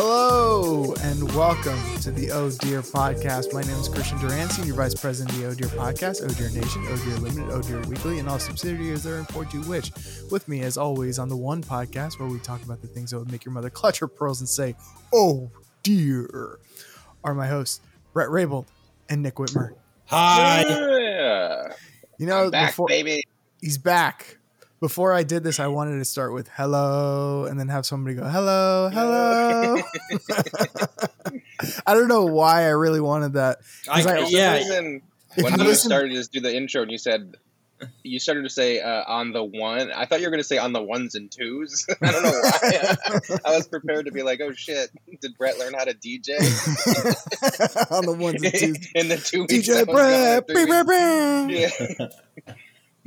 Hello and welcome to the Oh Dear podcast. My name is Christian Duran, Senior Vice President of the Oh Dear podcast, Oh Dear Nation, Oh Dear Limited, Oh Dear Weekly, and all subsidiaries that are important to which. With me, as always, on the one podcast where we talk about the things that would make your mother clutch her pearls and say, Oh dear, are my hosts, Brett Rabel and Nick Whitmer. Hi. Yeah. You know, I'm back, before baby. he's back. Before I did this, I wanted to start with hello and then have somebody go, hello, hello. I don't know why I really wanted that. I, I- yeah, reason, when you you listen- started to do the intro and you said you started to say uh, on the one, I thought you were going to say on the ones and twos. I don't know why. I was prepared to be like, oh shit, did Brett learn how to DJ on the ones and twos. in the two DJ was Brett. beep, beep, beep. Yeah.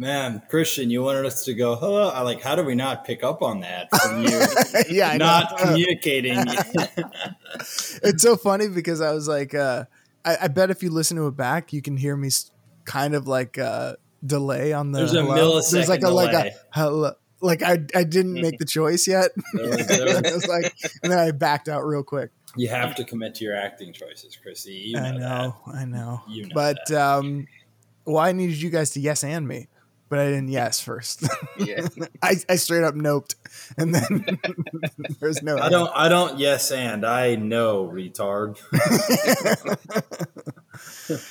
Man, Christian, you wanted us to go hello. I like, how do we not pick up on that from you yeah, I not communicating? it's so funny because I was like, uh, I, I bet if you listen to it back, you can hear me kind of like uh, delay on the. There's a hello. There's like a millisecond like a hello. Like I, I didn't make the choice yet. There was- there was- it was like, and then I backed out real quick. you have to commit to your acting choices, Chrissy. You know I that. know, I know. You know but that. um, well, I needed you guys to yes and me, but I didn't yes first. yeah. I, I straight up noped, and then there's no. I don't. I don't. Yes, and I know, retard.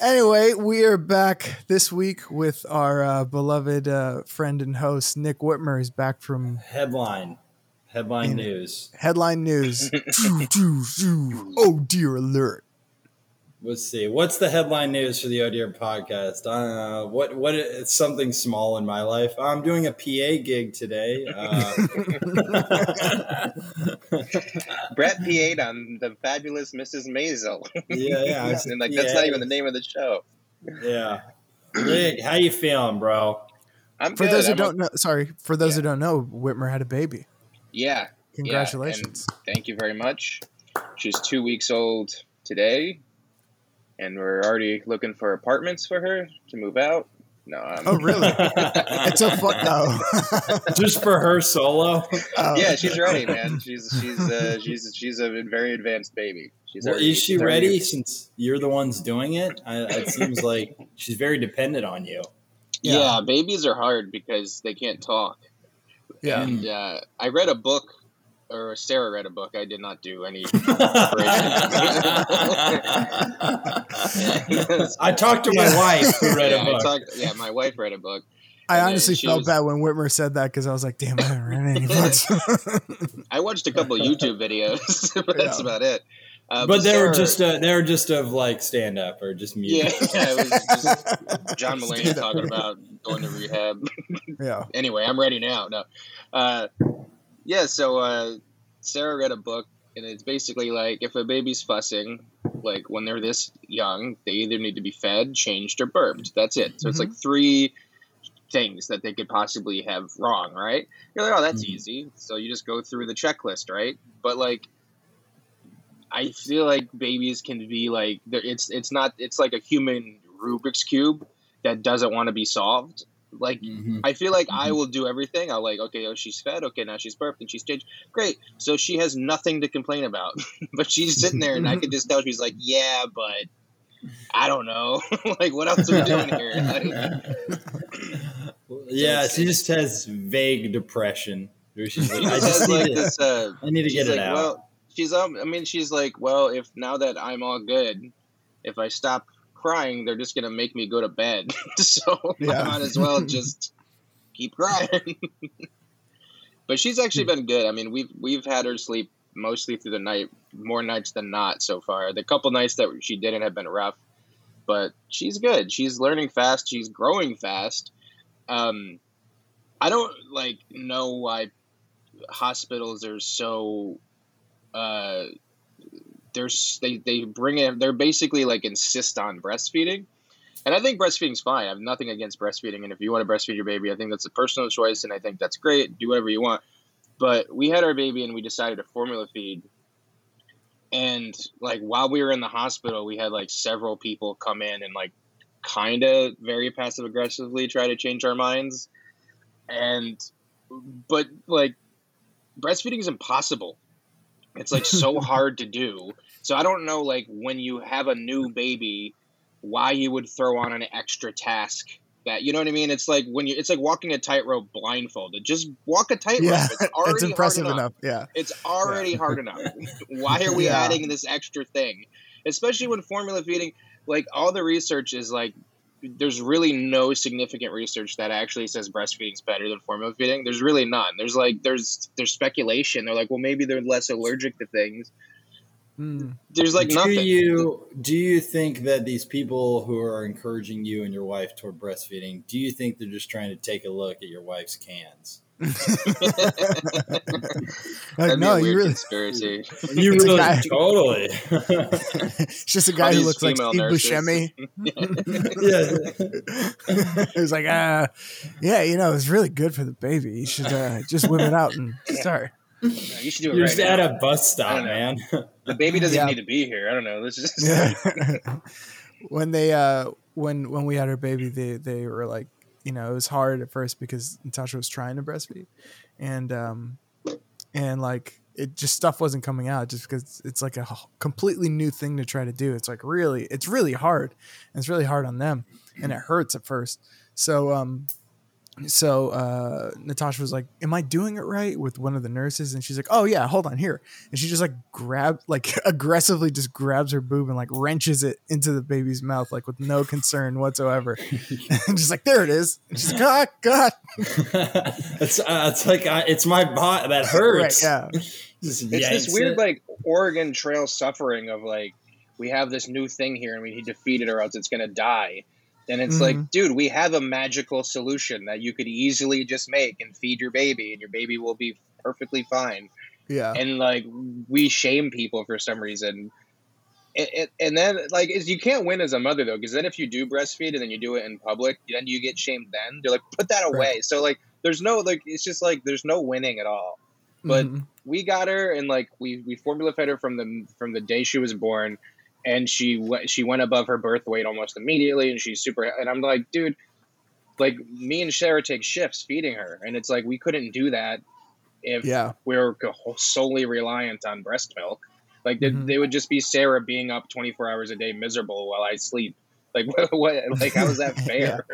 Anyway, we are back this week with our uh, beloved uh, friend and host Nick Whitmer is back from Headline. Headline news. headline news. Oh dear alert! Let's see. What's the headline news for the Oh podcast? Uh, what? What? It's something small in my life. I'm doing a PA gig today. Uh, Brett P8 on the fabulous Mrs. Maisel. yeah, yeah. I was a and like that's not even the name of the show. Yeah. Rick, how you feeling, bro? I'm For good. those who I'm don't know, sorry, for those who don't know, Whitmer had a baby. Yeah, Congratulations! Thank you very much. She's two weeks old today, and we're already looking for apartments for her to move out. No, um, oh really? it's a fun. Oh. Just for her solo. Oh. yeah, she's ready, man. She's she's uh, she's she's a very advanced baby. She's Well, already- is she she's already- ready since you're the ones doing it? I, it seems like she's very dependent on you. Yeah. Yeah. babies are hard because they can't talk. Yeah. And uh, I read a book, or Sarah read a book. I did not do any. I talked to my wife who read yeah, a book. I talked, yeah, my wife read a book. I honestly felt was- bad when Whitmer said that because I was like, "Damn, I haven't read any books." I watched a couple YouTube videos, but that's Yeah. about it. Uh, but they were just uh, they were just of like stand up or just yeah, music. yeah, it was just John Mulaney talking about going to rehab. yeah. anyway, I'm ready now. No, uh, yeah. So uh, Sarah read a book, and it's basically like if a baby's fussing, like when they're this young, they either need to be fed, changed, or burped. That's it. So it's like three things that they could possibly have wrong, right? You're like, oh, that's Mhm. easy. So you just go through the checklist, right? But like. I feel like babies can be like it's it's not it's like a human Rubik's cube that doesn't want to be solved. Like Mhm. I feel like I Mhm. will do everything. I'll like, okay, oh, she's fed. Okay, now she's burped and she's changed. Great. So she has nothing to complain about. but she's sitting there and I can just tell she's like, yeah, but I don't know. like, what else are we doing here? Yeah, she just has vague depression. She's like, she I just just need like to, this. Uh, I need to she's get it like, out. well, she's um. I mean, she's like, well, if now that I'm all good, if I stop crying, they're just gonna make me go to bed. so Yeah. I might as well just keep crying. but she's actually been good. I mean, we've we've had her sleep mostly through the night, more nights than not so far. The couple nights that she didn't have been rough, but she's good. She's learning fast. She's growing fast. Um, I don't like know why hospitals are so uh they're they they bring it they're basically like insist on breastfeeding. And i think breastfeeding's fine. I have nothing against breastfeeding. And if you want to breastfeed your baby i think that's a personal choice and i think that's great. Do whatever you want. But we had our baby and we decided to formula feed. And like while we were in the hospital we had like several people come in and like kind of very passive aggressively try to change our minds. And but like breastfeeding is impossible. It's like so hard to do. So I don't know, like when you have a new baby, why you would throw on an extra task that you know what I mean? It's like when you it's like walking a tightrope blindfolded. Just walk a tightrope. Yeah, it's already it's impressive hard enough. Yeah. It's already hard enough. Why are we Yeah. adding this extra thing? Especially when formula feeding, like all the research is like there's really no significant research that actually says breastfeeding's better than formula feeding. There's really none. There's like there's there's speculation. They're like, well, maybe they're less allergic to things. Mm. There's like do nothing. you do you think that these people who are encouraging you and your wife toward breastfeeding, do you think they're just trying to take a look at your wife's cans? Like, That'd be no, you weird really. conspiracy. You It's really guy- totally. it's just a guy who looks like female Steve nurses. Buscemi. yeah. He's like, uh, yeah, you know, it's really good for the baby. You should uh, just whip it out and start. No, you should do it You're right just at a bus stop, I don't know. man. The baby doesn't Yeah. need to be here. I don't know. This is Yeah. when they uh when when we had our baby, they they were like, you know, it was hard at first because Natasha was trying to breastfeed, and um and like it just stuff wasn't coming out just because it's like a completely new thing to try to do. It's like really, it's really hard. And it's really hard on them, and it hurts at first. So um so uh Natasha was like, "Am I doing it right?" with one of the nurses, and she's like, "Oh yeah, hold on here," and she just like grab like aggressively just grabs her boob and like wrenches it into the baby's mouth like with no concern whatsoever, and just like there it is. And she's like, "God, God, it's uh, it's like uh, it's my bot that hurts. right, yeah, Just it's yanks this weird it. like Oregon Trail suffering of like we have this new thing here and we need to feed it or else it's gonna die. And it's Mhm. like, dude, we have a magical solution that you could easily just make and feed your baby, and your baby will be perfectly fine. yeah, And like, we shame people for some reason. It, it, and then, like, is you can't win as a mother though, because then if you do breastfeed and then you do it in public, then you get shamed. Then they're like, put that away. So like, there's no like, it's just like there's no winning at all but- Mhm. we got her and like we we formula fed her from the from the day she was born and she went she went above her birth weight almost immediately and she's super and i'm like dude like me and Sarah take shifts feeding her and it's like we couldn't do that if yeah, we are solely reliant on breast milk like they, Mhm. they would just be sarah being up 24 hours a day miserable while i sleep like what, what like how is that fair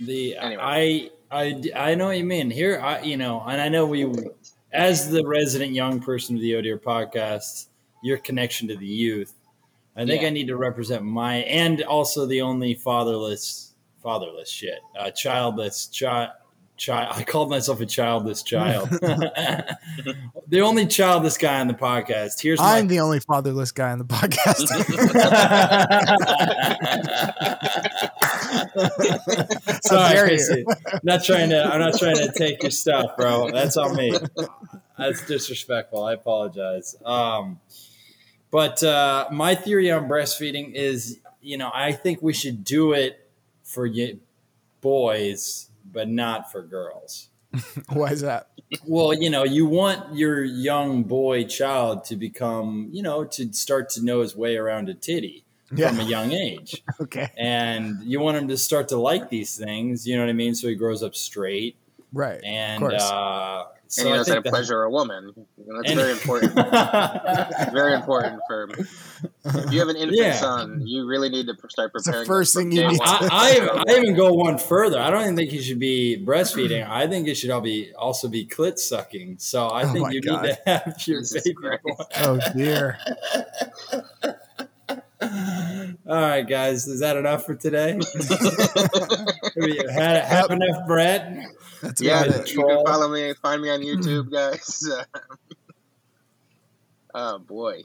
The Anyway. I I I know what you mean. Here, I you know, and I know we, as the resident young person of the Odear podcast, your connection to the youth. I think Yeah. I need to represent my and also the only fatherless fatherless shit, uh, childless child. Child, I called myself a childless child. the only childless guy on the podcast. Here's my I'm the only fatherless guy on the podcast. Sorry, not trying to. I'm not trying to take your stuff, bro. That's on me. That's disrespectful. I apologize. Um, but uh, my theory on breastfeeding is, you know, I think we should do it for y- boys, but not for girls. Why is that? Well, you know, you want your young boy child to become, you know, to start to know his way around a titty from a young age Okay. and you want him to start to like these things. You know what I mean? So he grows up straight, Right. and course. uh, so and he I knows how to think that- pleasure a woman that's and- very important very important for me. if you have an infant Yeah. son, you really need to start It's the preparing. first thing you day need to- I, I, I even go one further. I don't even think you should be breastfeeding. I think it should all be also be clit sucking. So I Oh think my you God. need to have your Jesus baby boy. Oh dear. All right, guys, is that enough for today? Have you had, have enough, Brett? That's yeah, about it. you can follow me, find me on YouTube, guys. oh boy,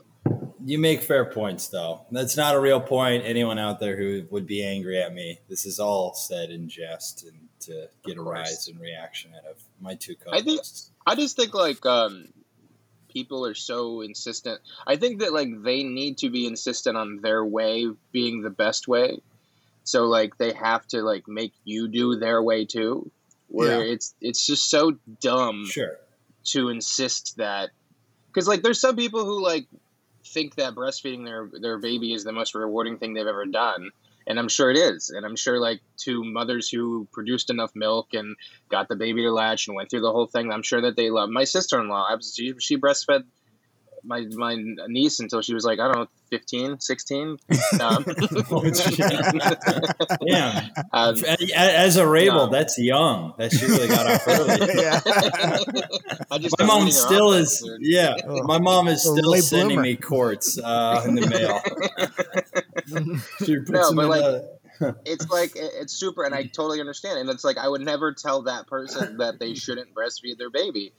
You make fair points, though. That's not a real point. Anyone out there who would be angry at me, this is all said in jest and to get a rise and reaction out of my two I think- I just think like um, people are so insistent. I think that like they need to be insistent on their way being the best way. So like they have to like make you do their way too. Where Yeah. it's it's just so dumb. Sure. to insist that because like there's some people who like think that breastfeeding their their baby is the most rewarding thing they've ever done and i'm sure it is and i'm sure like to mothers who produced enough milk and got the baby to latch and went through the whole thing i'm sure that they love my sister-in-law I was, she, she breastfed my my niece until she was like I don't know 15, 16. Um, Yeah. um, As a Rabel, No. that's young. That she really got off early. yeah. I just My mom still is, dude. yeah. Oh. My mom is still sending bloomer. me quarts uh, in the mail. She puts No, them but in like- a- it's like it's super and i totally understand and it's like i would never tell that person that they shouldn't breastfeed their baby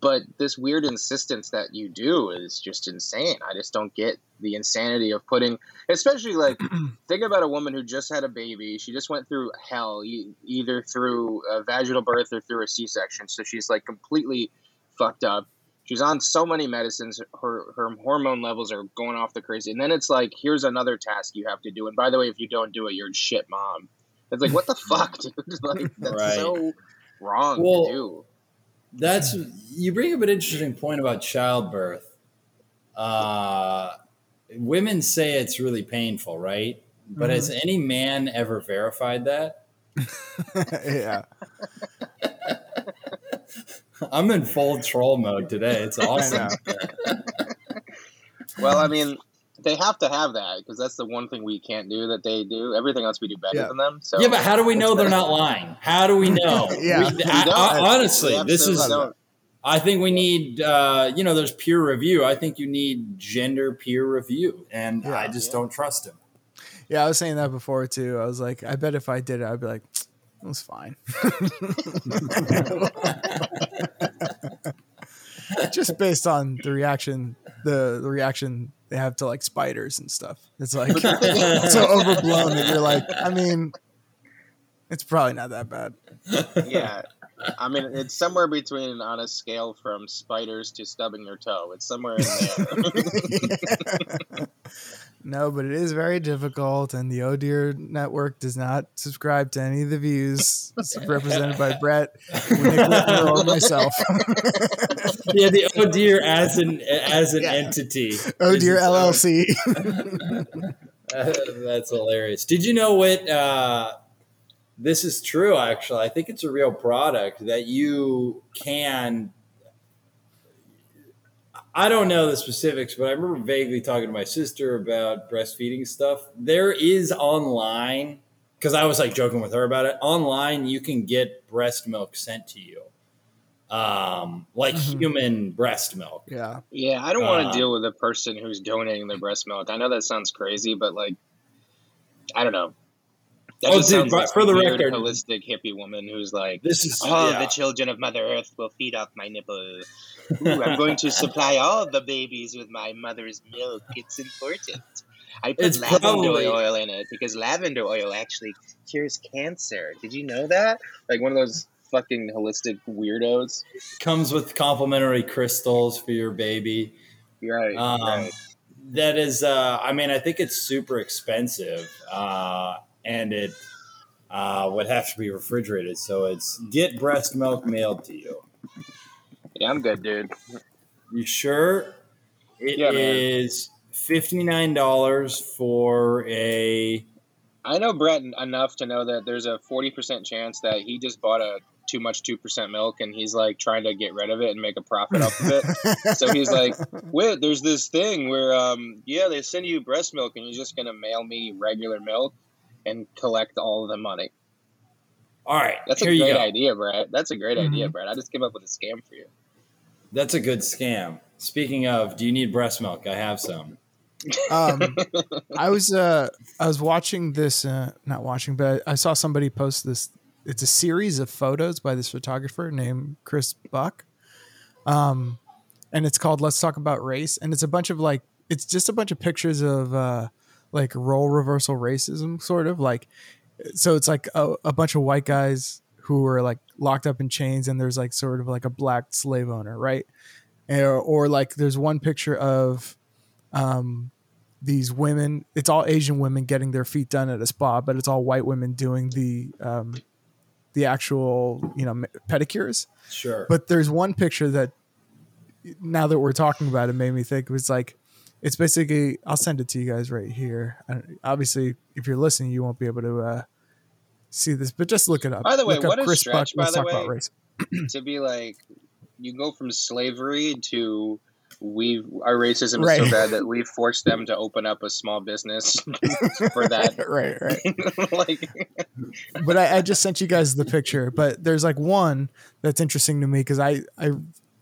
but this weird insistence that you do is just insane. I just don't get the insanity of putting especially like think about a woman who just had a baby. She just went through hell e- either through a vaginal birth or through a c-section. So she's like completely fucked up. She's on so many medicines. Her her hormone levels are going off the crazy. And then it's like here's another task you have to do. And by the way if you don't do it you're a shit mom. It's like what the fuck dude? Like that's Right. so wrong Well- to do That's you bring up an interesting point about childbirth. Uh, women say it's really painful, right? But has any man ever verified that? yeah. I'm in full troll mode today. It's awesome. well i mean they have to have that because that's the one thing we can't do that they do everything else we do better Yeah. than them so Yeah, but how do we know they're not lying? How do we know? Yeah. We- We I- I- honestly, We this is. don't. I think we need, uh, you know, there's peer review. I think you need gender peer review, and Yeah. I just Yeah. don't trust him. Yeah, I was saying that before too. I was like, I bet if I did it, I'd be like, it was fine. Just based on the reaction, the, the reaction they have to like spiders and stuff. It's like so overblown that you're like, I mean, it's probably not that bad. yeah i mean it's somewhere between on a scale from spiders to stubbing your toe it's somewhere in there no, but it is very difficult, and the Oh Dear Network does not subscribe to any of the views represented by Brett, Nick Whitmer, or myself. yeah, the oh dear as an as an Yeah. entity. Oh Dear LLC. Uh, that's hilarious. Did you know what? Uh, this is true. Actually, I think it's a real product that you can. I don't know the specifics, but I remember vaguely talking to my sister about breastfeeding stuff. There is online because I was like joking with her about it. Online, you can get breast milk sent to you, um, like Mhm. human breast milk. yeah. yeah i don't want Uh, to deal with a person who's donating their breast milk i know that sounds crazy but like i don't know that Oh, dude, like for the weird, record- holistic hippie woman who's like This is Oh, yeah. the children of Mother Earth will feed off my nipple. Ooh, I'm going to supply all the babies with my mother's milk. It's important. I put It's lavender probably- oil in it because lavender oil actually cures cancer. Did you know that? Like one of those fucking holistic weirdos. comes with complimentary crystals for your baby. Right. Um, right. That is, uh, I mean, I think it's super expensive, uh, and it uh, would have to be refrigerated. So it's get breast milk mailed to you. Yeah, I'm good, dude. You sure? It Yeah, is fifty nine dollars for a. I know Brett enough to know that there's a 40% chance that he just bought a too much 2% milk and he's like trying to get rid of it and make a profit off of it. So he's like, wait, there's this thing where, um, yeah, they send you breast milk and you're just going to mail me regular milk and collect all of the money. All right, That's here a you great go. idea, Brad. That's a great idea, Mhm. Brett. I just came up with a scam for you. That's a good scam. Speaking of, do you need breast milk? I have some. um, I was uh, I was watching this, uh, not watching, but I saw somebody post this. It's a series of photos by this photographer named Chris Buck, um, and it's called "Let's Talk About Race," and it's a bunch of like, it's just a bunch of pictures of uh, like role reversal racism, sort of like. So it's like a, a bunch of white guys who are like locked up in chains, and there's like sort of like a black slave owner, right? Or, or like there's one picture of um, these women. It's all Asian women getting their feet done at a spa, but it's all white women doing the um, the actual you know pedicures. Sure. But there's one picture that now that we're talking about it made me think it was like it's basically I'll send it to you guys right here. And obviously, if you're listening, you won't be able to uh, see this, but just look it up. By the way, Look what is stretch, by the way? race. to be like, you go from slavery to we our racism is so bad that we forced them to open up a small business for that. right, right. like, But I, I just sent you guys the picture. But there's like one that's interesting to me because I I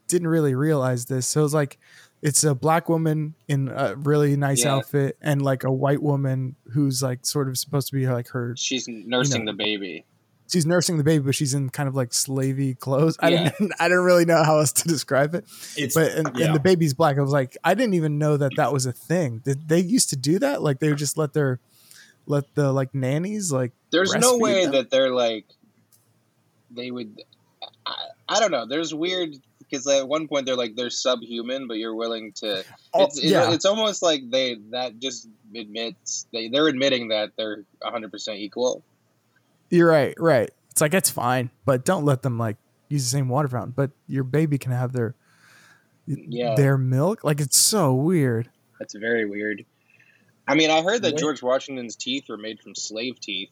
didn't really realize this. So it's like it's a black woman in a really nice Yeah. outfit and like a white woman who's like sort of supposed to be like her she's nursing know. the baby. she's nursing the baby, but she's in kind of like slavey clothes. I didn't I didn't really know how else to describe it. It's But and, yeah. and the baby's black. I was like, I didn't even know that that was a thing. Did they used to do that? Like they would just let their let the like nannies like There's no way them? that they're like they would. I, I don't know. There's weird because at one point they're like they're subhuman, but you're willing to. Oh, It's, yeah. it's almost like they that just admits they they're admitting that they're 100 percent equal. You're right, right. It's like it's fine, but don't let them like use the same water fountain. But your baby can have their Yeah. their milk. Like it's so weird. That's very weird. I mean, I heard that Wait. George Washington's teeth were made from slave teeth.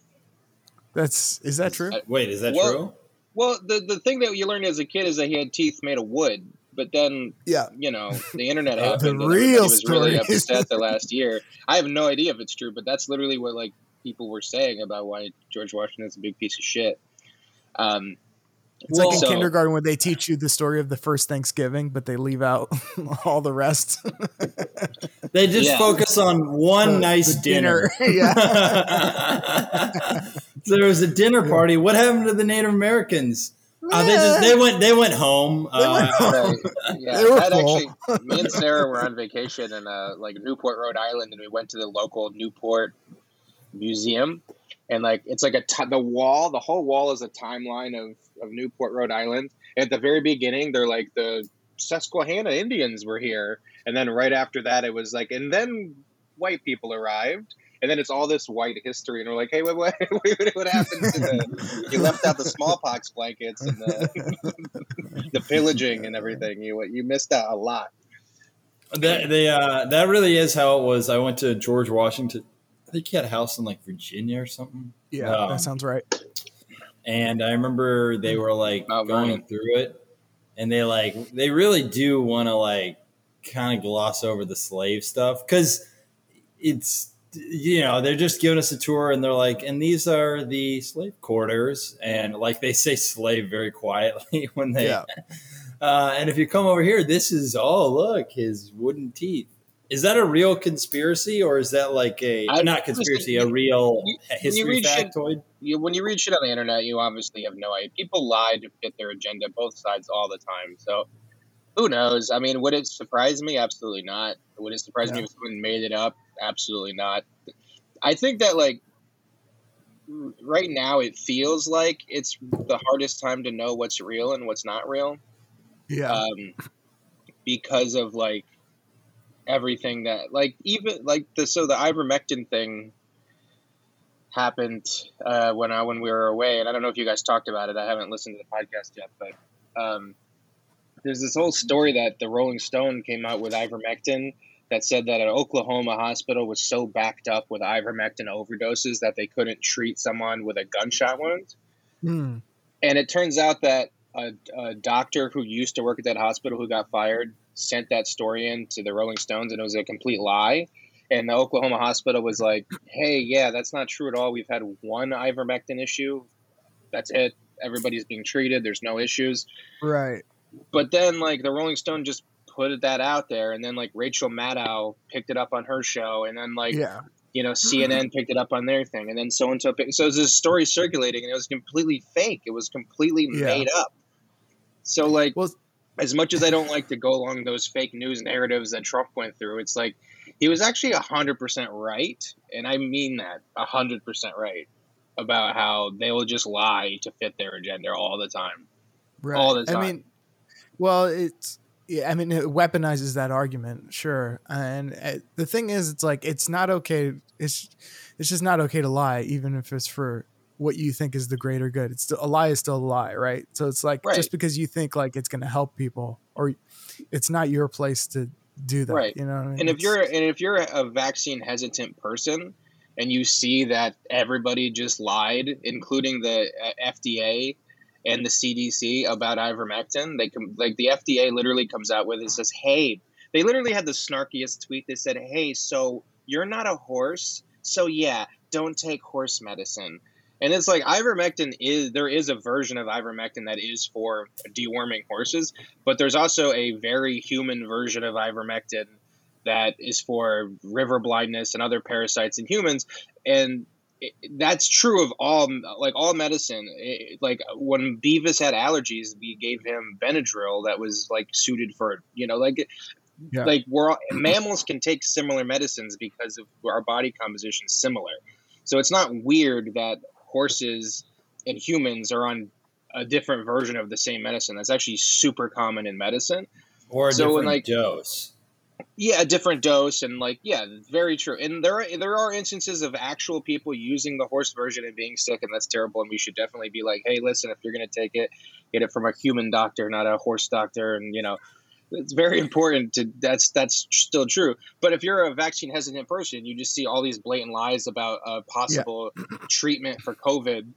That's is that true? Wait, is that Well, true? Well, the the thing that you learn as a kid is that he had teeth made of wood. But then, Yeah. you know, the internet The happened. and real everybody was really story. upset the last year. I have no idea if it's true, but that's literally what like people were saying about why George Washington's a big piece of shit. Um, It's like in So- kindergarten when they teach you the story of the first Thanksgiving, but they leave out all the rest. They just Yeah. focus on one The- nice the dinner. yeah. So there was a dinner party. What happened to the Native Americans? Uh, they just they went they went home. They went Uh, right, yeah, They were that full. actually, me and Sarah were on vacation in uh, like Newport, Rhode Island, and we went to the local Newport museum, and like it's like a the wall, the whole wall is a timeline of of Newport, Rhode Island. At the very beginning, they're like the Susquehanna Indians were here, and then right after that, it was like, and then white people arrived. And then it's all this white history, and we're like, "Hey, what, what, what happened to the? You left out the smallpox blankets and the the pillaging and everything. You you missed out a lot. that they uh, that really is how it was. I went to George Washington. I think he had a house in like Virginia or something. yeah, Um, that sounds right. and I remember they were like Mount going Vernon. through it, and they like they really do want to like kind of gloss over the slave stuff because it's you know they're just giving us a tour and they're like and these are the slave quarters and like they say slave very quietly when they Yeah. uh, and if you come over here this is oh look his wooden teeth is that a real conspiracy or is that like a I- not conspiracy a real you- when you history read shit- factoid You, when you read shit on the internet, you obviously have no idea. People lie to fit their agenda, both sides, all the time. So who knows? I mean, would it surprise me? Absolutely not. Would it surprise me if someone made it up? Absolutely not. I think that like right now, it feels like it's the hardest time to know what's real and what's not real. Yeah, um, because of like everything that like even like the so the ivermectin thing happened uh, when I when we were away, and I don't know if you guys talked about it. I haven't listened to the podcast yet, but um, there's this whole story that the Rolling Stone came out with ivermectin that said that an Oklahoma hospital was so backed up with ivermectin overdoses that they couldn't treat someone with a gunshot wound. Hmm. And it turns out that a, a doctor who used to work at that hospital who got fired sent that story in to the Rolling Stones, and it was a complete lie. And the Oklahoma hospital was like, "Hey, yeah, that's not true at all. We've had one ivermectin issue. That's it. Everybody's being treated. There's no issues." right. But then, like, the Rolling Stone just put that out there, and then like Rachel Maddow picked it up on her show, and then like yeah, you know, CNN picked it up on their thing, and then so and so. So it was this story circulating, and it was completely fake. It was completely Yeah. made up. So, like, Well- as much as I don't like to go along those fake news narratives that Trump went through, it's like he was actually hundred percent right, and I mean that hundred percent right about how they will just lie to fit their agenda all the time. right. all the time. I mean, well, it's yeah. I mean, it weaponizes that argument, sure. And uh, the thing is, it's like it's not okay. It's it's just not okay to lie, even if it's for what you think is the greater good. It's still a lie is still a lie, right? So it's like Right. just because you think like it's going to help people, or it's not your place to do that. Right. You know. What I mean? And if It's- you're and if you're a vaccine hesitant person and you see that everybody just lied, including the uh, FDA and the CDC about ivermectin, they come like the FDA literally comes out with it says, "Hey, they literally had the snarkiest tweet. They said, "Hey, so you're not a horse, so yeah, don't take horse medicine." And it's like ivermectin is there is a version of ivermectin that is for deworming horses, but there's also a very human version of ivermectin that is for river blindness and other parasites in humans. And it, that's true of all like all medicine. It, like when Beavis had allergies, we gave him Benadryl that was like suited for you know like yeah. like we're all, mammals can take similar medicines because of our body composition similar. So it's not weird that horses and humans are on a different version of the same medicine. That's actually super common in medicine. Or a so different like, dose. Yeah, a different dose, and like, yeah, very true. And there, are, there are instances of actual people using the horse version and being sick, and that's terrible. And we should definitely be like, hey, listen, if you're going to take it, get it from a human doctor, not a horse doctor, and you know, it's very important to that's that's still true but if you're a vaccine hesitant person you just see all these blatant lies about a possible yeah. treatment for covid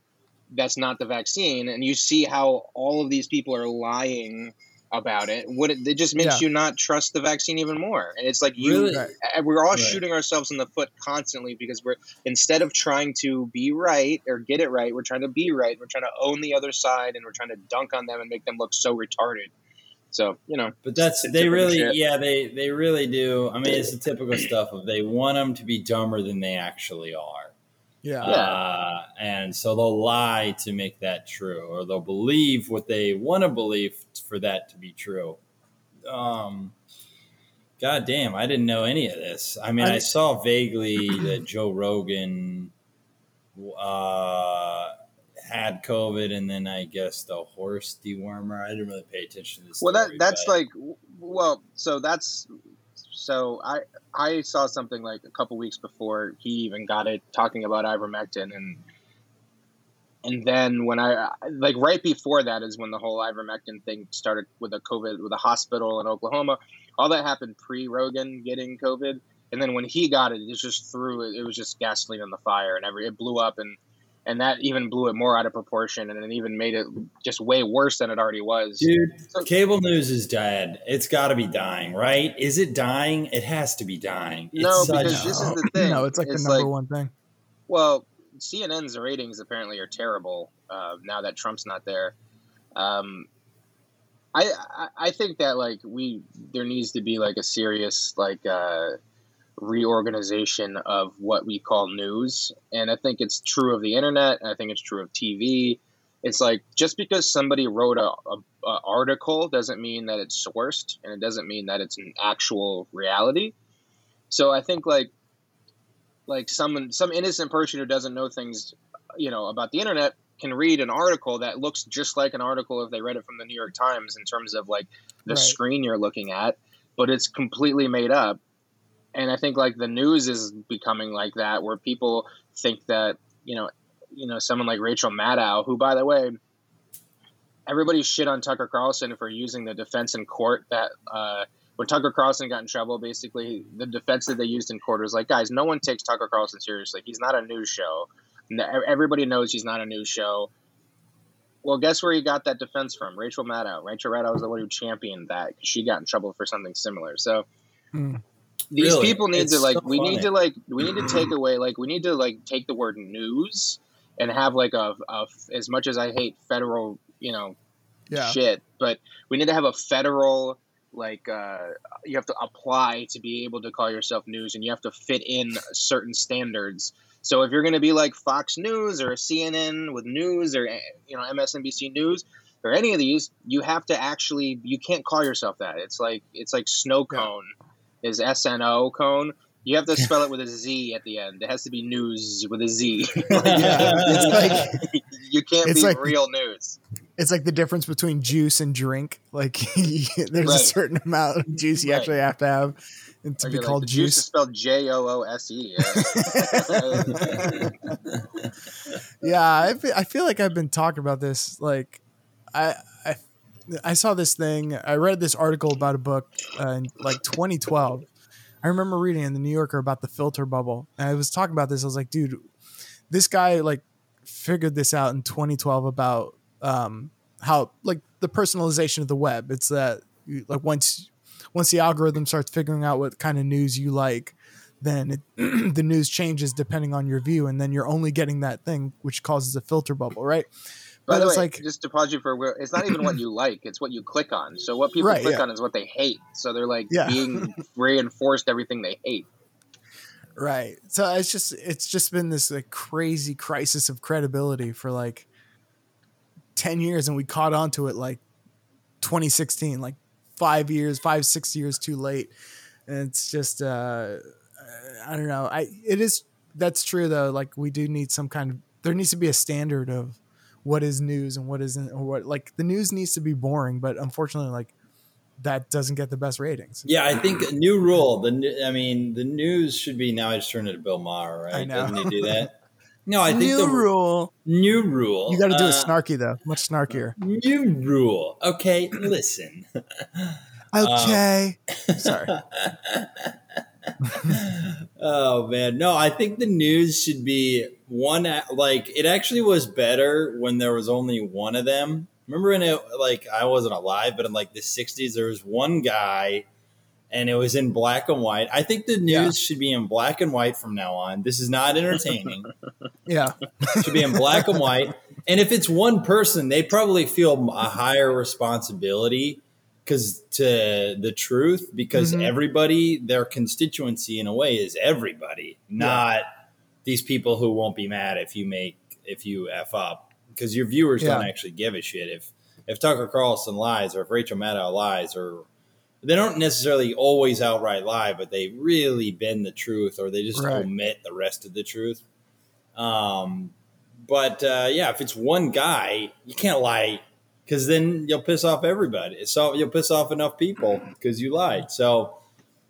that's not the vaccine and you see how all of these people are lying about it what it, it just makes yeah. you not trust the vaccine even more and it's like you really? Uh, we're all right. shooting ourselves in the foot constantly because we're instead of trying to be right or get it right we're trying to be right we're trying to own the other side and we're trying to dunk on them and make them look so retarded so you know, but that's they really, shit. yeah, they they really do. I mean, it's the typical stuff of they want them to be dumber than they actually are. Yeah. Uh, and so they'll lie to make that true, or they'll believe what they want to believe for that to be true. Um, God damn, I didn't know any of this. I mean, I, I saw vaguely that Joe Rogan uh, had COVID, and then I guess the horse dewormer. I didn't really pay attention to this. Well, that that's but. like, well, so that's so I I saw something like a couple weeks before he even got it talking about ivermectin and and then when I like right before that is when the whole ivermectin thing started with a COVID with a hospital in Oklahoma. All that happened pre Rogan getting COVID, and then when he got it, it just threw it. It was just gasoline on the fire, and every it blew up and and that even blew it more out of proportion and it even made it just way worse than it already was. Dude, so, cable news is dead. It's got to be dying, right? Is it dying? It has to be dying. It's no, such, because this is the thing. No, it's like it's the number like, one thing. Well, CNN's ratings apparently are terrible uh, now that Trump's not there. Um, I, I I think that like we there needs to be like a serious like uh, reorganization of what we call news. And I think it's true of the internet. I think it's true of TV. It's like just because somebody wrote a, a, a, article doesn't mean that it's sourced, and it doesn't mean that it's an actual reality. So I think like like someone some innocent person who doesn't know things, you know, about the internet can read an article that looks just like an article if they read it from the New York Times in terms of like the right. screen you're looking at, but it's completely made up and I think like the news is becoming like that, where people think that you know, you know, someone like Rachel Maddow, who by the way, everybody shit on Tucker Carlson for using the defense in court that. Uh, when Tucker Carlson got in trouble, basically the defense that they used in court was like, guys, no one takes Tucker Carlson seriously. He's not a news show. Everybody knows he's not a news show. Well, guess where he got that defense from? Rachel Maddow. Rachel Maddow was the one who championed that because she got in trouble for something similar. So, hmm these really? people need it's to like so we funny. need to like we need to take away like we need to like take the word news and have like a, a as much as I hate federal you know yeah. shit, but we need to have a federal like uh, you have to apply to be able to call yourself news and you have to fit in certain standards. So if you're going to be like Fox News or CNN with news or you know MSNBC News or any of these, you have to actually you can't call yourself that. It's like it's like snow cone. Yeah is SNO cone. You have to spell it with a Z at the end. It has to be news with a Z. yeah, like, you can't be like, real news. It's like the difference between juice and drink. Like there's right. a certain amount of juice you right. actually have to have and to be like, called juice. juice is spelled J O O S E. Yeah, I feel, I feel like I've been talking about this. Like, I I saw this thing. I read this article about a book uh, in like 2012. I remember reading in the New Yorker about the filter bubble. And I was talking about this. I was like, dude, this guy like figured this out in 2012 about um, how like the personalization of the web. It's that like once once the algorithm starts figuring out what kind of news you like, then it, the news changes depending on your view, and then you're only getting that thing, which causes a filter bubble, right? By But the it's way, like just to pause you for a word, it's not even what you like; it's what you click on. So what people Right, click yeah. on is what they hate. So they're like Yeah. being reinforced everything they hate. Right. So it's just it's just been this like crazy crisis of credibility for like 10 years and we caught on to it like 2016, like 5 years, 5 6 years too late. And it's just uh I don't know. I it is that's true though. Like we do need some kind of there needs to be a standard of what is news and what isn't or what like the news needs to be boring, but unfortunately like that doesn't get the best ratings. Yeah, I think a new rule. The I mean, the news should be now. I just turned it to Bill Maher, right? I know. Doesn't he do that? No, I think New the rule. new rule. You got to do it uh, snarky though, much snarkier. New rule. Okay, listen. Okay. Sorry. oh man, no, I think the news should be one. Uh, like it actually was better when there was only one of them. Remember in it, like I wasn't alive, but in like the '60s, there was one guy, and it was in black and white. I think the news Yeah. should be in black and white from now on. This is not entertaining. Yeah. It should be in black and white. And if it's one person, they probably feel a higher responsibility because to the truth, because Mhm. everybody, their constituency in a way is everybody, not these people who won't be mad if you make if you f up because your viewers don't actually give a shit if if Tucker Carlson lies or if Rachel Maddow lies or they don't necessarily always outright lie, but they really bend the truth or they just Right. omit the rest of the truth. Um, but uh, yeah, if it's one guy, you can't lie because then you'll piss off everybody. So you'll piss off enough people because you lied. So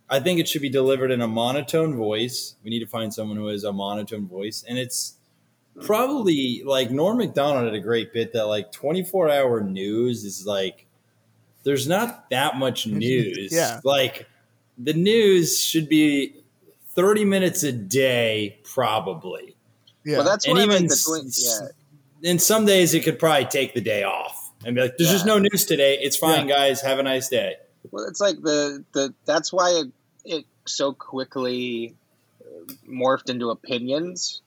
I think it should be delivered in a monotone voice. We need to find someone who has a monotone voice, and it's probably like Norm Macdonald had a great bit that like 24 hour news is like there's not that much news. Yeah. Like the news should be 30 minutes a day, probably. Yeah. Well, that's And why even like the s- yeah. And some days it could probably take the day off and be like, there's just no news today. It's fine, guys. Have a nice day. Well, it's like the the that's why it, it so quickly uh, morphed into opinions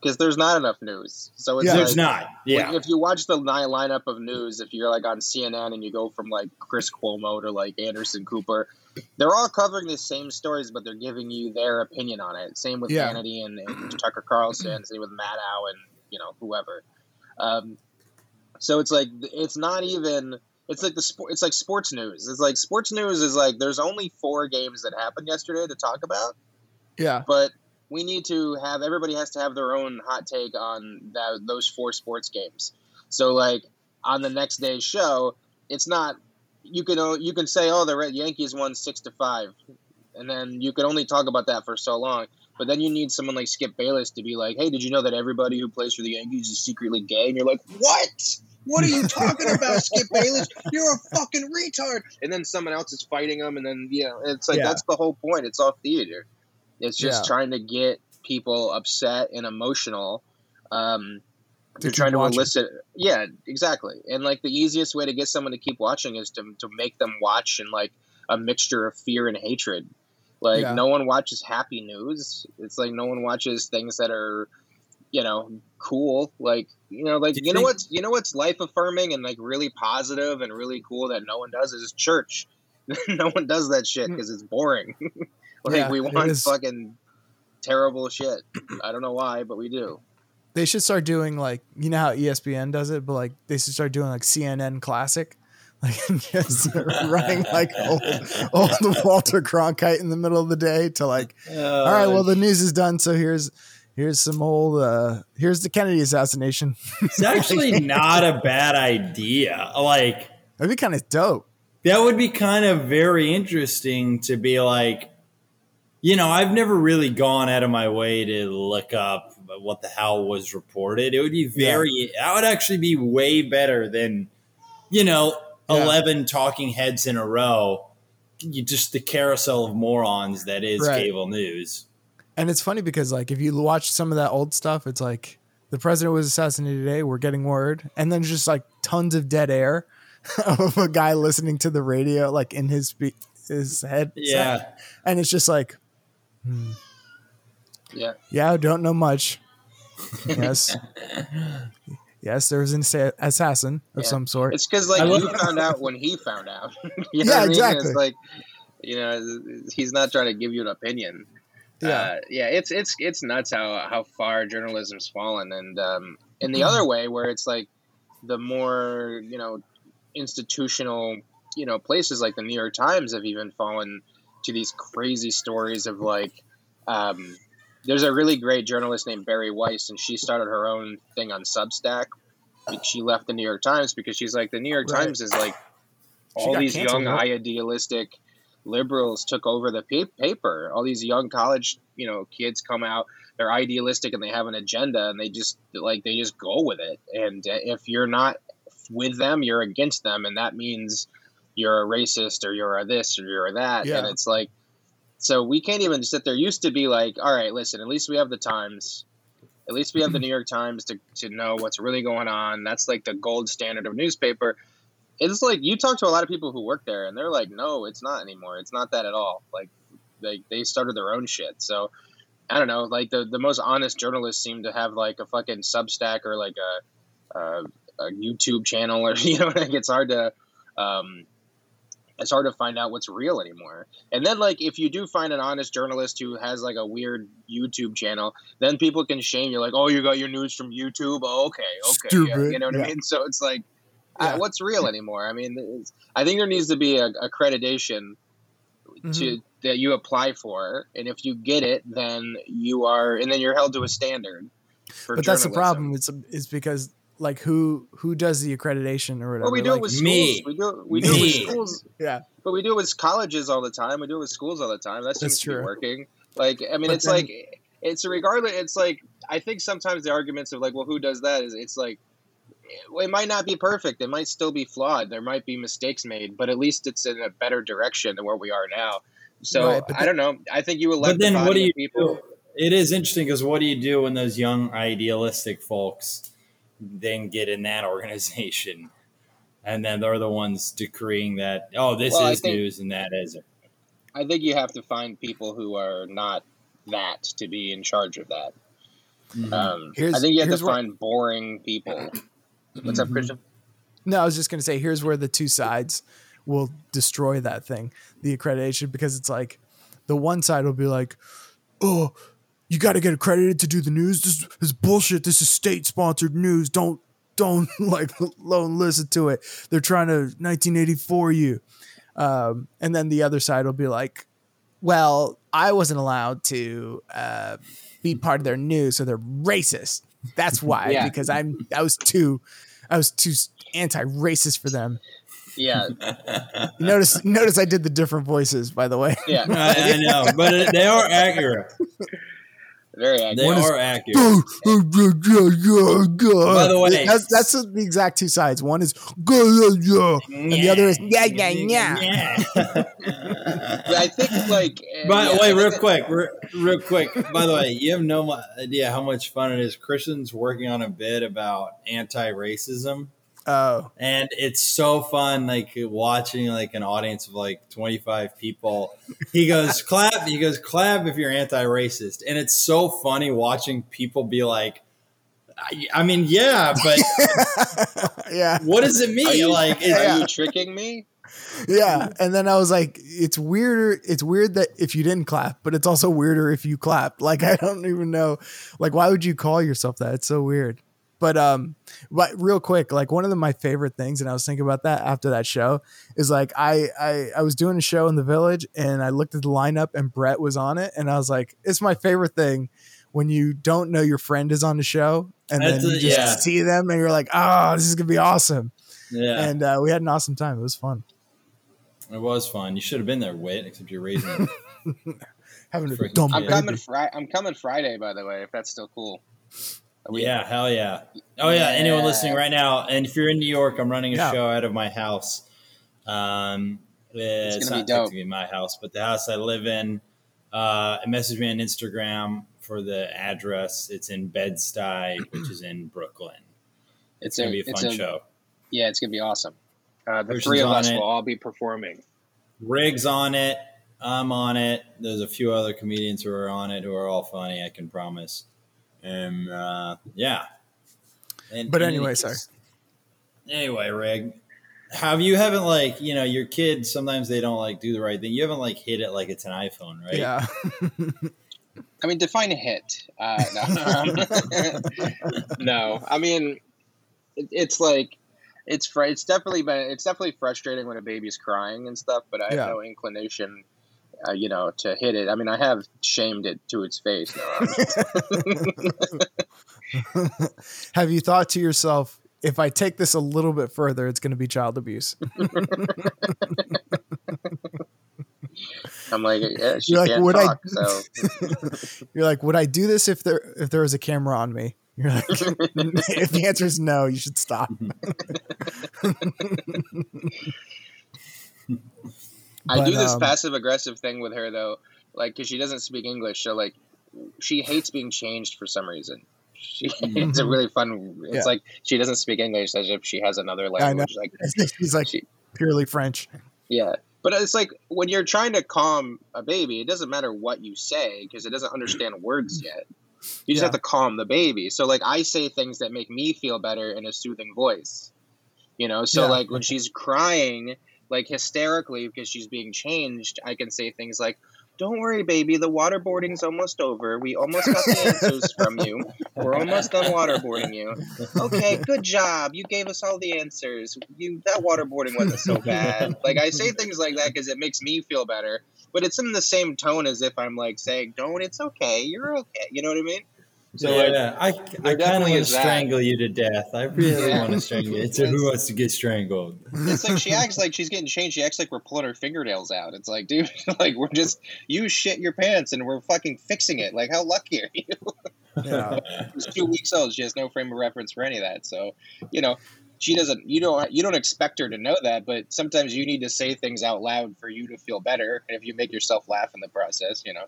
because there's not enough news. So it's Yeah. like, There's not. Yeah. If you watch the lineup of news, if you're like on CNN and you go from like Chris Cuomo to like Anderson Cooper, they're all covering the same stories, but they're giving you their opinion on it. Same with Yeah. Hannity and, and Tucker Carlson. Same with Maddow and you know whoever. Um, so it's like it's not even. It's like the sport. It's like sports news. It's like sports news is like there's only four games that happened yesterday to talk about yeah. but we need to have everybody has to have their own hot take on that, those four sports games. So like on the next day's show, it's not you can you can say oh the Red Yankees won six to five, and then you can only talk about that for so long. But then you need someone like Skip Bayless to be like, hey, did you know that everybody who plays for the Yankees is secretly gay? And you're like, what? What are you talking about, Skip Bayless? You're a fucking retard. And then someone else is fighting them, and then you know, it's like Yeah. that's the whole point. It's all theater. It's just Yeah. trying to get people upset and emotional. Um, To you're trying to watching. elicit, yeah, exactly. And like the easiest way to get someone to keep watching is to to make them watch in like a mixture of fear and hatred. Like Yeah. no one watches happy news. It's like no one watches things that are, you know, cool. Like you know, like Do you know think- what's you know what's life affirming and like really positive and really cool that no one does is church. no one does that shit hmm. because it's boring. like Yeah, we want is. fucking terrible shit. I don't know why, but we do. They should start doing like you know how ESPN does it, but like they should start doing like CNN Classic, like just running like old, old Walter Cronkite in the middle of the day to like, all right, well the news is done, so here's here's some old uh here's the Kennedy assassination. it's actually not a bad idea. Like, That'd be kind of dope. that would be kind of very interesting to be like, you know, I've never really gone out of my way to look up what the hell was reported. It would be very, that would actually be way better than, you know, Yeah. 11 talking heads in a row. You just the carousel of morons that is Right. cable news. And it's funny because like if you watch some of that old stuff, it's like the president was assassinated today. We're getting word, and then just like tons of dead air of a guy listening to the radio, like in his his head. Yeah. and it's just like, hmm, Yeah. yeah, I don't know much. Yes, yes, there was an assa- assassin of Yeah. some sort. It's because like I you found out when he found out. you know Yeah, what I mean? exactly. It's like you know he's not trying to give you an opinion. Yeah. uh, yeah. It's it's it's nuts how how far journalism's fallen, and um, in Mm-hmm. the other way where it's like the more you know institutional you know places like the New York Times have even fallen to these crazy stories of like. Um, there's a really great journalist named Bari Weiss, and she started her own thing on Substack. She left the New York Times because she's like the New York Right. Times is like all these canceled, young idealistic liberals took over the pa- paper. All these young college you know kids come out, they're idealistic and they have an agenda, and they just like they just go with it. And uh, if you're not with them, you're against them, and that means you're a racist or you're a this or you're a that. Yeah. And it's like so we can't even sit there. Used to be like, all right, listen, at least we have the Times. At least we have the New York Times to, to know what's really going on. That's like the gold standard of newspaper. It's like you talk to a lot of people who work there, and they're like, no, it's not anymore. It's not that at all. Like they, they started their own shit. So I don't know. Like the, the most honest journalists seem to have like a fucking Substack or like a, a, a YouTube channel, or you know, like it's hard to. Um, it's hard to find out what's real anymore. And then, like, if you do find an honest journalist who has like a weird YouTube channel, then people can shame you, like, "Oh, you got your news from YouTube? Oh, okay, okay, yeah." You know what yeah. I mean?" So it's like, Yeah. uh, what's real anymore? I mean, it's, I think there needs to be a accreditation Mm-hmm. to that you apply for, and if you get it, then you are, and then you're held to a standard. For but that's the problem. It's it's because like who who does the accreditation or whatever? Well, we do like, it with schools. Me. We do we do it with schools. Yeah. But we do it with colleges all the time. We do it with schools all the time. That seems That's to be true. working. Like I mean, But it's then- like it's regardless. It's like I think sometimes the arguments of like, well, who does that? Is it's like it might not be perfect. It might still be flawed. There might be mistakes made, but at least it's in a better direction than where we are now. So Right, but I don't know. I think you elect But then the what do you of people. do? It is interesting because what do you do when those young idealistic folks then get in that organization? And then they're the ones decreeing that, oh, this Well, is think- news and that isn't. I think you have to find people who are not that to be in charge of that. Mhm. Um, Here's- I think you have to what- find boring people. What's up, Mhm. Christian? No, I was just gonna say here's where the two sides will destroy that thing, the accreditation, because it's like the one side will be like, "Oh, you got to get accredited to do the news. This is bullshit. This is state sponsored news. Don't don't like don't listen to it. They're trying to 1984 you." Um, and then the other side will be like, "Well, I wasn't allowed to uh, be part of their news, so they're racist. That's why Yeah. because I'm I was too I was too anti-racist for them." Yeah, Notice, notice I did the different voices, by the way. yeah, I, I know, but it, they are accurate. Very They accurate. One is- are accurate. By By the way- that's, that's the exact two sides. One is and the other is yeah, yeah, yeah. But I think like. By the yeah, way, real quick, re- real quick. By the way, you have no idea how much fun it is. Christian's working on a bit about anti-racism, Oh, and it's so fun. Like watching like an audience of like twenty-five people. He goes clap. He goes clap if you're anti-racist, and it's so funny watching people be like. I, I mean, yeah, but yeah, what does it Are mean? you, like, are Yeah. you tricking me? yeah. And then I was like, it's weirder. It's weird that if you didn't clap, but it's also weirder if you clap. Like I don't even know. Like why would you call yourself that? It's so weird. But um, but real quick, like one of the, my favorite things, and I was thinking about that after that show, is like I I I was doing a show in the village, and I looked at the lineup, and Brett was on it, and I was like, it's my favorite thing when you don't know your friend is on the show, and then you a- just yeah. see them, and you're like, oh, this is gonna be awesome, yeah, and uh, we had an awesome time. It was fun it was fun. You should have been there, Wit, except you're raising. having a Freaking dumb I'm coming. Fri- I'm coming Friday, by the way. If that's still cool. Are we- Yeah, hell yeah. Oh yeah, anyone listening right now, and if you're in New York, I'm running a Yeah. show out of my house. Um, it's, gonna be not dope. technically my house, but the house I live in. Uh, message me on Instagram for the address. It's in Bed Stuy, which is in Brooklyn. It's, It's gonna a- be a it's fun a- show. Yeah, it's gonna be awesome. Uh, the Christian's three of us it. will all be performing. Riggs on it. I'm on it. There's a few other comedians who are on it who are all funny. I can promise. And uh, yeah. And, But anyway, it's- sorry. Anyway, Rig, have you haven't like you know your kids sometimes they don't like do the right thing. You haven't like hit it like it's an iPhone, right? Yeah. I mean, define a hit. Uh, no, no. I mean, it, it's like it's fr- it's definitely been it's definitely frustrating when a baby's crying and stuff. But I have no inclination, uh, you know, to hit it. I mean, I have shamed it to its face. Have you thought to yourself, if I take this a little bit further, it's going to be child abuse? I'm like, yeah, You're like, would I- So You're like, would I do this if there if there was a camera on me? You're like, if the answer is no, you should stop. I do this um, passive aggressive thing with her though, like because she doesn't speak English, so like she hates being changed for some reason. She, it's a Mhm. really fun. It's Yeah. like she doesn't speak English as if she has another language. Like He's like she, purely French. yeah, but it's like when you're trying to calm a baby, it doesn't matter what you say because it doesn't understand words yet. You just Yeah. have to calm the baby. So like I say things that make me feel better in a soothing voice. You know, so Yeah. like when she's crying like hysterically because she's being changed, I can say things like don't worry, baby. The waterboarding's almost over. We almost got the answers from you. We're almost done waterboarding you. Okay, good job. You gave us all the answers. You that waterboarding wasn't so bad. Like I say things like that because it makes me feel better. But it's in the same tone as if I'm like saying, "Don't. It's okay. You're okay." You know what I mean? So yeah, I, I kind of definitely want to is that. strangle you to death. I really Yeah. want to strangle you. It's a who wants to get strangled. it's like she acts like she's getting changed. She acts like we're pulling her fingernails out. It's like, dude, like we're just you shit your pants and we're fucking fixing it. Like how lucky are you? Yeah. She's two weeks old. She has no frame of reference for any of that. So, you know, she doesn't. You don't. You don't expect her to know that. But sometimes you need to say things out loud for you to feel better. And if you make yourself laugh in the process, you know.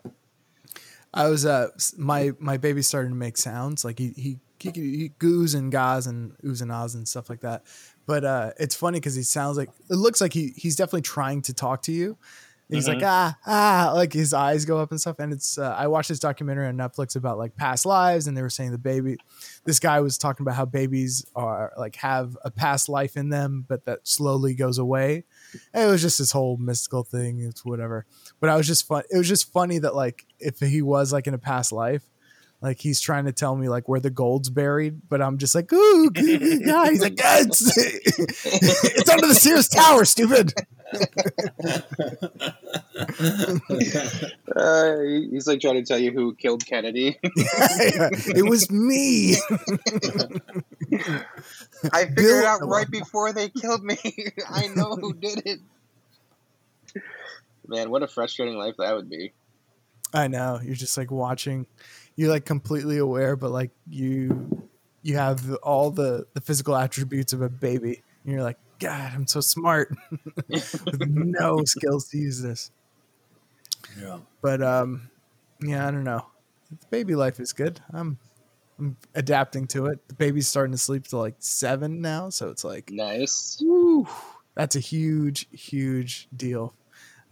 I was uh my my baby started to make sounds like he he he, he goos and gahs and oohs and ahs and stuff like that. But uh, it's funny because he sounds like it looks like he he's definitely trying to talk to you. He's like ah ah like his eyes go up and stuff. And it's uh, I watched this documentary on Netflix about like past lives, and they were saying the baby. This guy was talking about how babies are like have a past life in them, but that slowly goes away. It was just this whole mystical thing. It's whatever but I was just fun. It was just funny that like if he was like in a past life, like he's trying to tell me like where the gold's buried, but I'm just like, ooh, yeah. He's like, yeah, it's, it's under the Sears Tower, stupid. Uh, he's like trying to tell you who killed Kennedy. it was me. I figured Bill- it out right before they killed me. I know who did it. Man, what a frustrating life that would be. I know. You're just like watching. You're like completely aware, but like you, you have all the the physical attributes of a baby. And you're like, God, I'm so smart with no skills to use this. yeah. but um yeah i don't know the baby life is good i'm i'm adapting to it the baby's starting to sleep till like seven now so it's like Nice. woo, that's a huge huge deal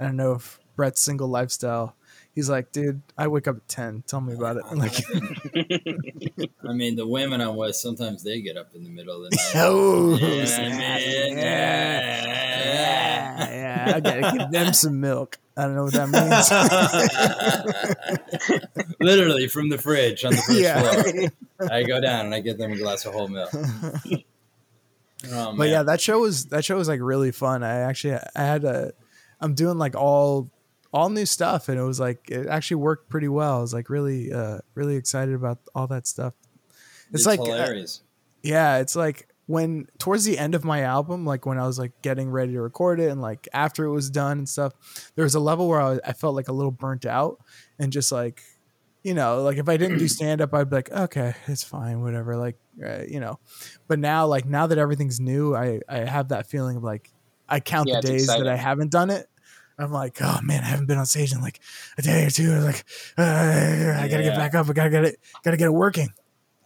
i don't know if brett's single lifestyle he's like dude i wake up at 10 tell me about it I'm like I mean, the women I'm with sometimes they get up in the middle of the night. oh Yeah, yeah, yeah, yeah, i gotta give them some milk i don't know what that means Literally from the fridge on the first yeah floor. I go down and I get them a glass of whole milk. Oh, but yeah, that show was that show was like really fun. I actually I had a I'm doing like all all new stuff and it was like it actually worked pretty well. I was like really uh really excited about all that stuff. It's, it's like uh, yeah, it's like when towards the end of my album, like when I was like getting ready to record it and like after it was done and stuff, there was a level where I, was, I felt like a little burnt out and just like, you know, like if I didn't do stand up, I'd be like, okay, it's fine, whatever. Like, uh, you know, but now, like now that everything's new, I, I have that feeling of like, I count Yeah, the days that I haven't done it. I'm like, oh man, I haven't been on stage in like a day or two. Like, uh, I gotta get Yeah. back up. I gotta get it, gotta get it working.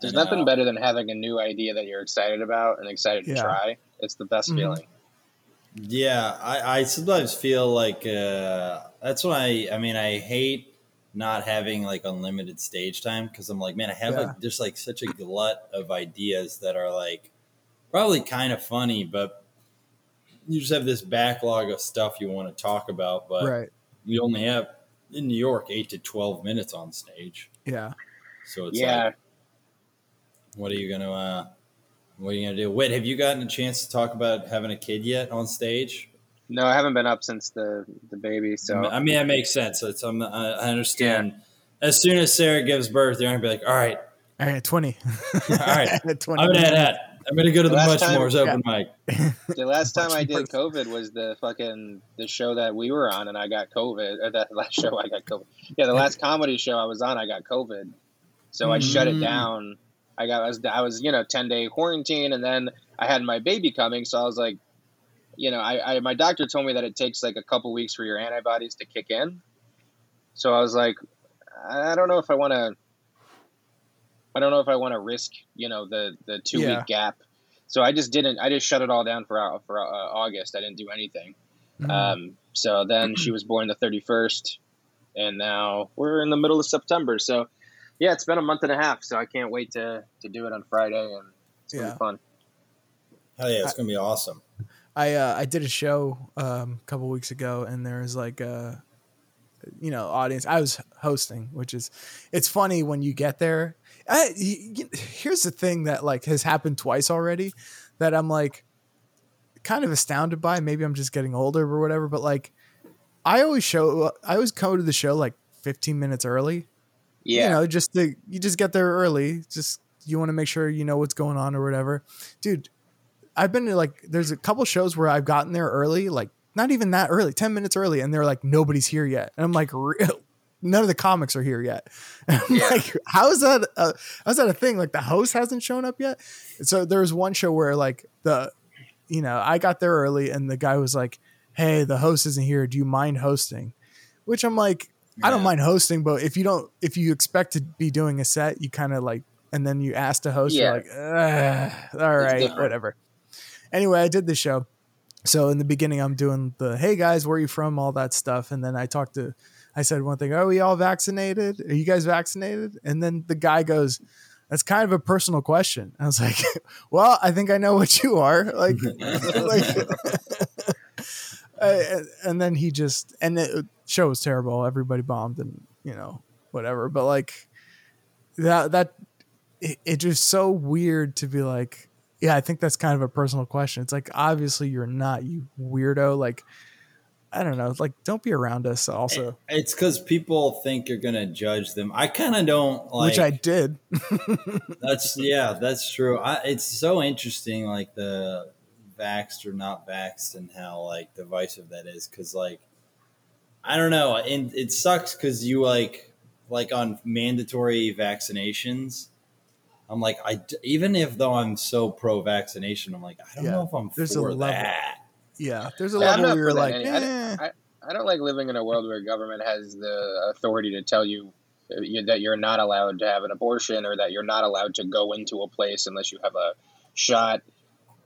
There's I nothing better than having a new idea that you're excited about and excited to Yeah. try. It's the best Mhm. feeling. Yeah, I, I sometimes feel like uh, that's why I. I mean, I hate not having like unlimited stage time because I'm like, man, I have Yeah. like just like such a glut of ideas that are like probably kind of funny, but you just have this backlog of stuff you want to talk about, but right. we only have in New York eight to twelve minutes on stage, Yeah. so it's yeah, like, what are you gonna? Uh, what are you gonna do? Wait, have you gotten a chance to talk about having a kid yet on stage? no, I haven't been up since the the baby. So I mean, that makes sense. It's, I'm, I I understand. As soon as Sarah gives birth, you're gonna be like, all right, All right, 20. All right. 20 I'm gonna add that. I'm gonna go to the Last time- Muchmore's open mic. the last time I did COVID was the fucking the show that we were on, and I got COVID. Or that last show I got COVID. Yeah, the last comedy show I was on, I got COVID. So I shut it Mm. down. I got I was, I was you know ten day quarantine, and then I had my baby coming, so I was like, you know, I, I my doctor told me that it takes like a couple weeks for your antibodies to kick in. So I was like, I don't know if I want to. I don't know if I want to risk, you know, the the two Yeah. week gap. So I just didn't. I just shut it all down for uh, for uh, August. I didn't do anything. Mhm. Um, so then she was born the thirty first, and now we're in the middle of September. So yeah, it's been a month and a half. So I can't wait to to do it on Friday, and it's gonna Yeah. be fun. Hell yeah, it's gonna be awesome. I uh, I did a show um, a couple weeks ago, and there was like a, you know, audience. I was hosting, which is, it's funny when you get there. I, here's the thing that like has happened twice already, that I'm like, kind of astounded by. Maybe I'm just getting older or whatever. But like, I always show, I always come to the show like 15 minutes early. Yeah, you know, just to you just get there early. Just you want to make sure you know what's going on or whatever, dude. I've been to like there's a couple shows where I've gotten there early, like not even that early, ten minutes early, and they're like nobody's here yet, and I'm like, "Re- none of the comics are here yet. Yeah. like, how is that? A, how's that a thing? Like the host hasn't shown up yet. So there was one show where like the, you know, I got there early, and the guy was like, "Hey, the host isn't here. Do you mind hosting?" Which I'm like, I don't mind hosting, but if you don't, if you expect to be doing a set, you kind of like, and then you ask to host, Yeah. you're like, "Ugh, all right, whatever. Anyway, I did the show. So in the beginning, I'm doing the, hey guys, where are you from? All that stuff. And then I talked to, I said one thing, are we all vaccinated? Are you guys vaccinated? And then the guy goes, that's kind of a personal question. I was like, well, I think I know what you are. Like, like and then he just and the show was terrible everybody bombed and you know whatever but like that that it, it just so weird to be like yeah i think that's kind of a personal question it's like obviously you're not you weirdo like i don't know like don't be around us also It's because people think you're gonna judge them. I kind of don't like. which i did That's yeah, that's true. I, it's so interesting, like the vaxxed or not vaxxed, and how like divisive that is. Because like, I don't know, and it sucks because you like like on mandatory vaccinations. I'm like, I even if though I'm so pro vaccination, I'm like, I don't Yeah, know if I'm there's a for level. Yeah there's a I'm level where you're like any- I don't- eh. I, I don't like living in a world where government has the authority to tell you uh, that you're not allowed to have an abortion or that you're not allowed to go into a place unless you have a shot.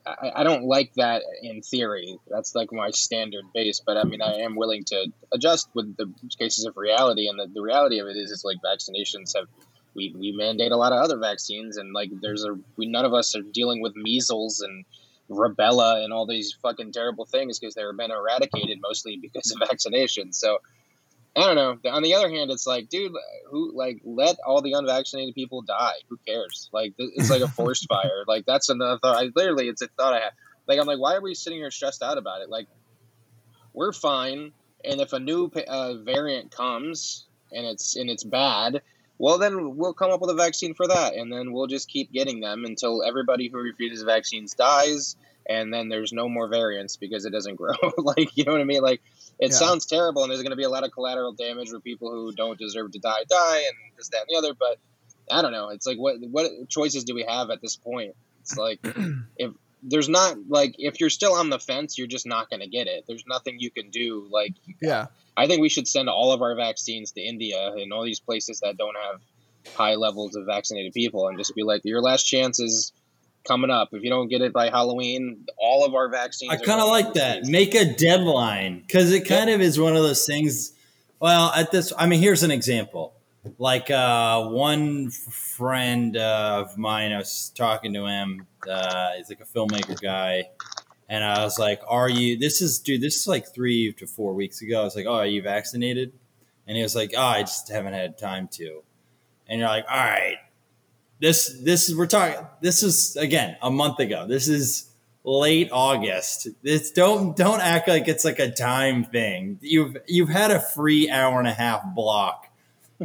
I, I don't like that in theory. That's like my standard base, but I mean, I am willing to adjust with the cases of reality. And the, the reality of it is, it's like vaccinations have, we, we mandate a lot of other vaccines, and like there's a, we none of us are dealing with measles and rubella and all these fucking terrible things because they've been eradicated mostly because of vaccination. So I don't know. On the other hand, it's like, dude, who like let all the unvaccinated people die? Who cares? Like it's like a forest fire. Like that's another thought. I literally, it's a thought I had. Like I'm like, why are we sitting here stressed out about it? Like we're fine, and if a new uh, variant comes and it's and it's bad, well then we'll come up with a vaccine for that, and then we'll just keep getting them until everybody who refuses vaccines dies, and then there's no more variants because it doesn't grow. like you know what I mean? Like it Yeah. sounds terrible, and there's going to be a lot of collateral damage where people who don't deserve to die die, and this, that, and the other. But I don't know. It's like what what choices do we have at this point? It's like if there's not like if you're still on the fence, you're just not going to get it. There's nothing you can do. Like yeah I think we should send all of our vaccines to India and all these places that don't have high levels of vaccinated people, and just be like, your last chance is coming up. If you don't get it by Halloween, all of our vaccines. I kind of like that. Make a deadline because it kind of is one of those things. Well, at this, I mean, here's an example. Like uh, one friend of mine, I was talking to him. Uh, he's like a filmmaker guy, and I was like, "Are you? This is, dude. This is like three to four weeks ago." I was like, "Oh, are you vaccinated?" And he was like, "Oh, I just haven't had time to." And you're like, "All right, this this is we're talking. This is again a month ago. This is late August. It's don't don't act like it's like a time thing. You've you've had a free hour and a half block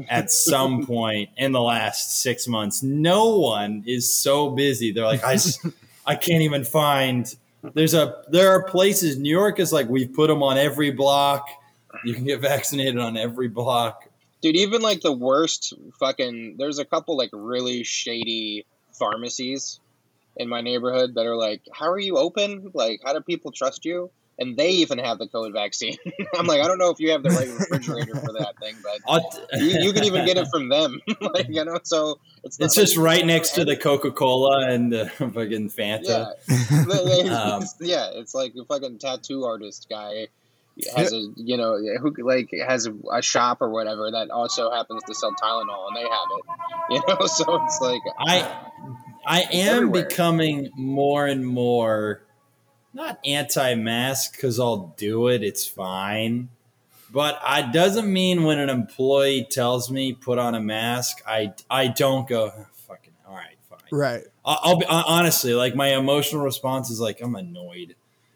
at some point in the last six months. No one is so busy. They're like, I I can't even find. There's a there are places. New York is like we've put them on every block. You can get vaccinated on every block. Dude, even like the worst fucking. There's a couple like really shady pharmacies in my neighborhood that are like, "How are you open? Like, how do people trust you?" And they even have the COVID vaccine. I'm like, I don't know if you have the right refrigerator for that thing, but you, you, can even get it from them. like, you know, so it's it's just like, right next to the Coca Cola and the fucking Fanta. Yeah. um, yeah, it's like a fucking tattoo artist guy has a you know who like has a shop or whatever that also happens to sell Tylenol and they have it. You know, so it's like I I am everywhere. becoming more and more not anti-mask because I'll do it. It's fine. But I doesn't mean when an employee tells me put on a mask, I I don't go fucking all right, fine. Right. I'll, I'll be honestly like my emotional response is like I'm annoyed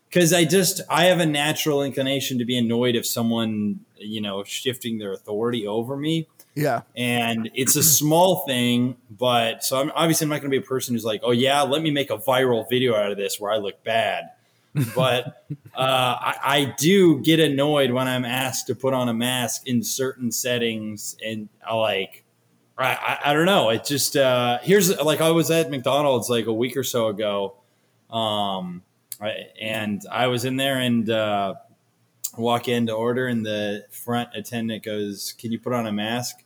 because I just I have a natural inclination to be annoyed if someone you know shifting their authority over me. Yeah, and it's a small thing, but so I'm obviously I'm not going to be a person who's like, oh yeah, let me make a viral video out of this where I look bad. But uh, I, I, do get annoyed when I'm asked to put on a mask in certain settings, and I like. I, I, I don't know. It just uh, here's like I was at McDonald's like a week or so ago, um, and I was in there and uh, walk in to order, and the front attendant goes, "Can you put on a mask?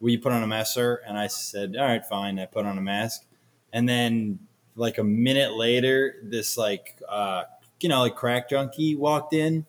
Will you put on a mask, sir?" And I said, "All right, fine." I put on a mask, and then like a minute later, this like uh, you know like crack junkie walked in,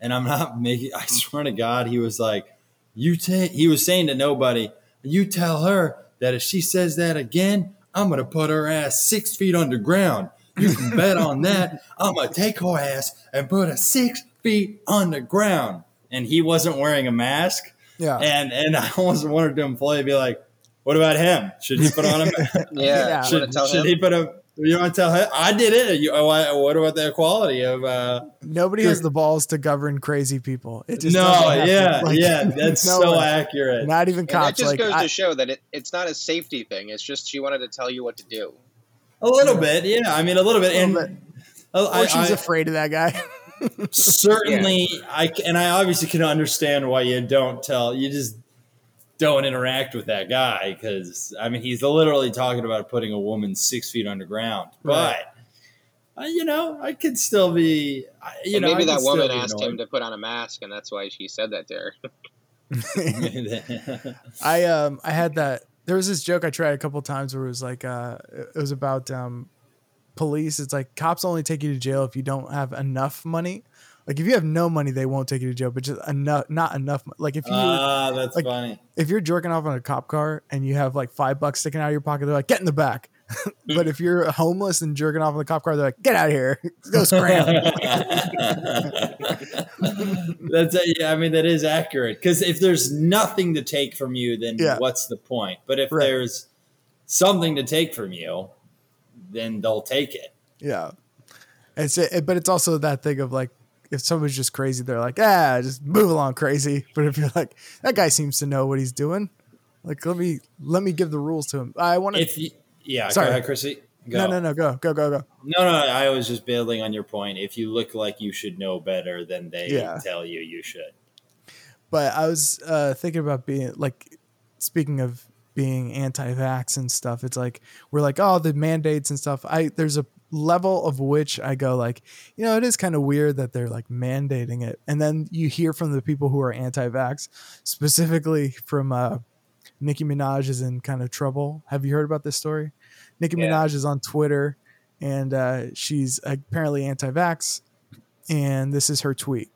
and I'm not making. I swear to God, he was like, "You take." He was saying to nobody, "You tell her that if she says that again." I'm gonna put her ass six feet underground. You can bet on that. I'm gonna take her ass and put her six feet underground." And he wasn't wearing a mask. Yeah. And and I almost wanted to employ be like, what about him? Should he put on a mask? yeah. Should, should he put a you want to tell her I did it. You, oh, what about the equality of? Uh, Nobody has the balls to govern crazy people. It just no, yeah, like, yeah, that's no so way. accurate. Not even cops. And that just like, goes I, to show that it, it's not a safety thing. It's just she wanted to tell you what to do. A little bit, yeah. I mean, a little bit, a little and bit. I, she's I, afraid of that guy. certainly, yeah. I and I obviously can understand why you don't tell. You just don't interact with that guy because I mean, he's literally talking about putting a woman six feet underground. Right. But uh, you know, I could still be. You and know, maybe that woman asked him to put on a mask, and that's why she said that to her. I um I had that there was this joke I tried a couple times where it was like uh, it was about um, police. It's like cops only take you to jail if you don't have enough money. Like if you have no money, they won't take you to jail, but just enough, not enough. Like if you, ah, that's like, funny. If you're jerking off on a cop car and you have like five bucks sticking out of your pocket, they're like, get in the back. but if you're homeless and jerking off on the cop car, they're like, "Get out of here, go scram." That's a, yeah. I mean, that is accurate because if there's nothing to take from you, then yeah. what's the point? But if right. there's something to take from you, then they'll take it. Yeah, it's it, but it's also that thing of like if someone's just crazy, they're like, ah, just move along, crazy. But if you're like, that guy seems to know what he's doing, like let me let me give the rules to him. I want to. Yeah, Sorry. go ahead, Chrissy. Go. No, no, no, go, go, go, go. No, no, I was just building on your point. If you look like you should know better, then they yeah. tell you you should. But I was uh, thinking about being like, speaking of being anti-vax and stuff. It's like we're like, oh, the mandates and stuff. I there's a level of which I go like, you know, it is kind of weird that they're like mandating it, and then you hear from the people who are anti-vax, specifically from uh, Nicki Minaj is in kind of trouble. Have you heard about this story? Nicki Yeah. Minaj is on Twitter and uh, she's apparently anti vax. And this is her tweet.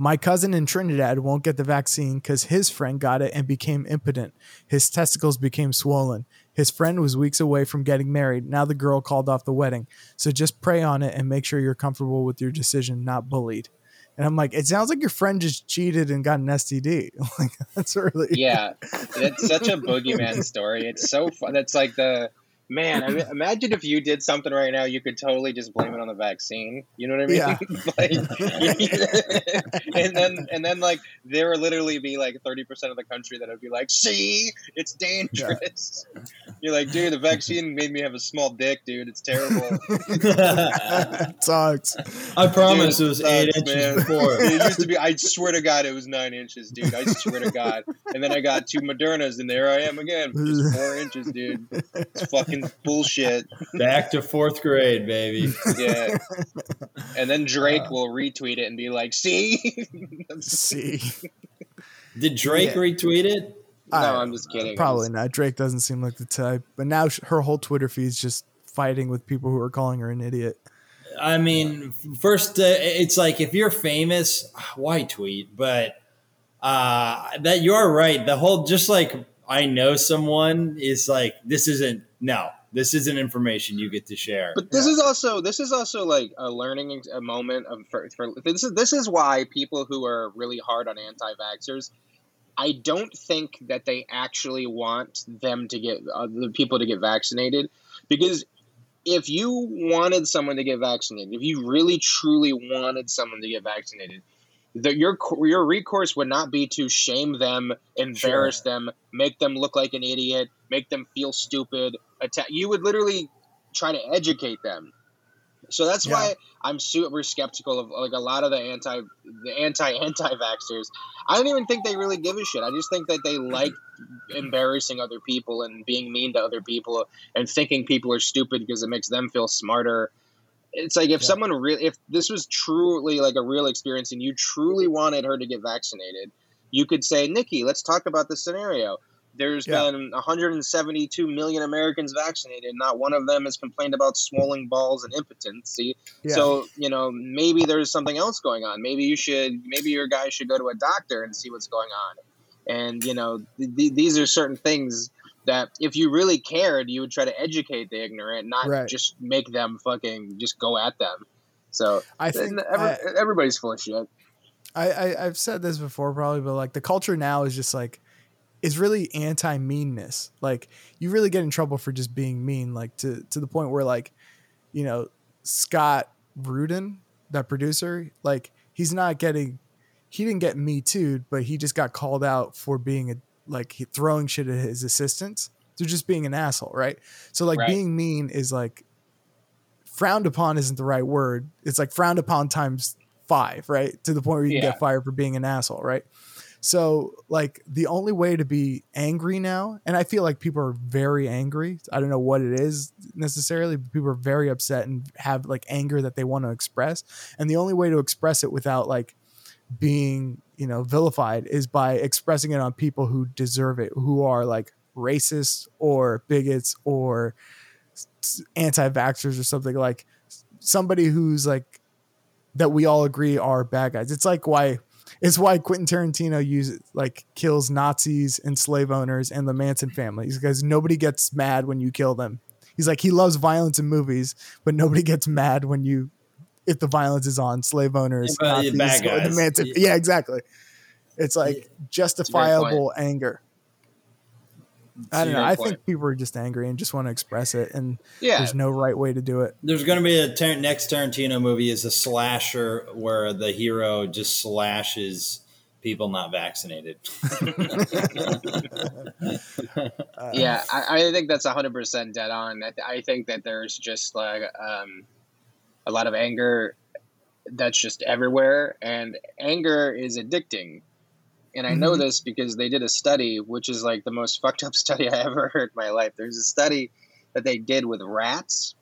My cousin in Trinidad won't get the vaccine because his friend got it and became impotent. His testicles became swollen. His friend was weeks away from getting married. Now the girl called off the wedding. So just pray on it and make sure you're comfortable with your decision, not bullied. And I'm like, it sounds like your friend just cheated and got an STD. like that's really Yeah, it's such a boogeyman story. It's so fun. That's like the man. I mean, imagine if you did something right now, you could totally just blame it on the vaccine. You know what I mean? Yeah. like, and then and then like there would literally be like thirty percent of the country that would be like, "See, it's dangerous." You're like, dude, the vaccine made me have a small dick, dude. It's terrible. it sucks. I promise Dude, it was sucks, eight inches man. before. It used to be. I swear to God, it was nine inches, dude. I swear to God. And then I got two Modernas, and there I am again, just four inches, dude. It's fucking bullshit. Back to fourth grade, baby. Yeah. And then Drake Uh. will retweet it and be like, "See." See, Did Drake Yeah. retweet it? I- I'm just kidding. probably not. Drake doesn't seem like the type. But now her whole Twitter feed's just fighting with people who are calling her an idiot. I mean, first, uh, it's like if you're famous, why tweet? But uh, that you're right. The whole just like I know someone is like this isn't no, this isn't information you get to share. But this is also this is also like a learning a moment of for, for this is this is why people who are really hard on anti-vaxxers, I don't think that they actually want them to get uh, the people to get vaccinated because if you wanted someone to get vaccinated, if you really truly wanted someone to get vaccinated, that your your recourse would not be to shame them, embarrass them, make them look like an idiot, make them feel stupid. Attack. You would literally try to educate them. So that's Yeah. why I'm super skeptical of like a lot of the anti the anti anti vaxxers. I don't even think they really give a shit. I just think that they mm-hmm. like embarrassing other people and being mean to other people and thinking people are stupid because it makes them feel smarter. It's like if Yeah. someone really if this was truly like a real experience and you truly wanted her to get vaccinated, you could say, Nicki, let's talk about this scenario. There's Yeah. been 172 million Americans vaccinated. Not one of them has complained about swollen balls and impotency. Yeah. So you know maybe there's something else going on. Maybe you should maybe your guy should go to a doctor and see what's going on. And you know th- th- these are certain things that if you really cared, you would try to educate the ignorant, not Right. just make them fucking just go at them. So I think every, I- everybody's full of shit. I, I I've said this before probably, but like the culture now is just like is really anti meanness. Like you really get in trouble for just being mean, like to to the point where like, you know, Scott Rudin, that producer, like he's not getting he didn't get me too, but he just got called out for being a like throwing shit at his assistants. So just being an asshole, right? So like Right. being mean is like frowned upon isn't the right word. It's like frowned upon times five, right? To the point where you can Yeah. get fired for being an asshole, right? So like the only way to be angry now, and I feel like people are very angry. I don't know what it is necessarily, but people are very upset and have like anger that they want to express. And the only way to express it without like being, you know, vilified is by expressing it on people who deserve it, who are like racist or bigots or anti-vaxxers or something like somebody who's like that we all agree are bad guys. It's like why it's why Quentin Tarantino uses like kills Nazis and slave owners and the Manson families because nobody gets mad when you kill them. He's like he loves violence in movies, but nobody gets mad when you if the violence is on slave owners, Yeah, Nazis, the. Manson. Yeah. Yeah, exactly. It's like justifiable anger. I don't know. I point. think people are just angry and just want to express it, and Yeah, there's no right way to do it. There's going to be a tar- next Tarantino movie is a slasher where the hero just slashes people not vaccinated. Uh, yeah, I, I think that's hundred percent dead on. I, th- I think that there's just like um, a lot of anger that's just everywhere, and anger is addicting. And I know Mhm. this because they did a study, which is like the most fucked up study I ever heard in my life. There's a study that they did with rats,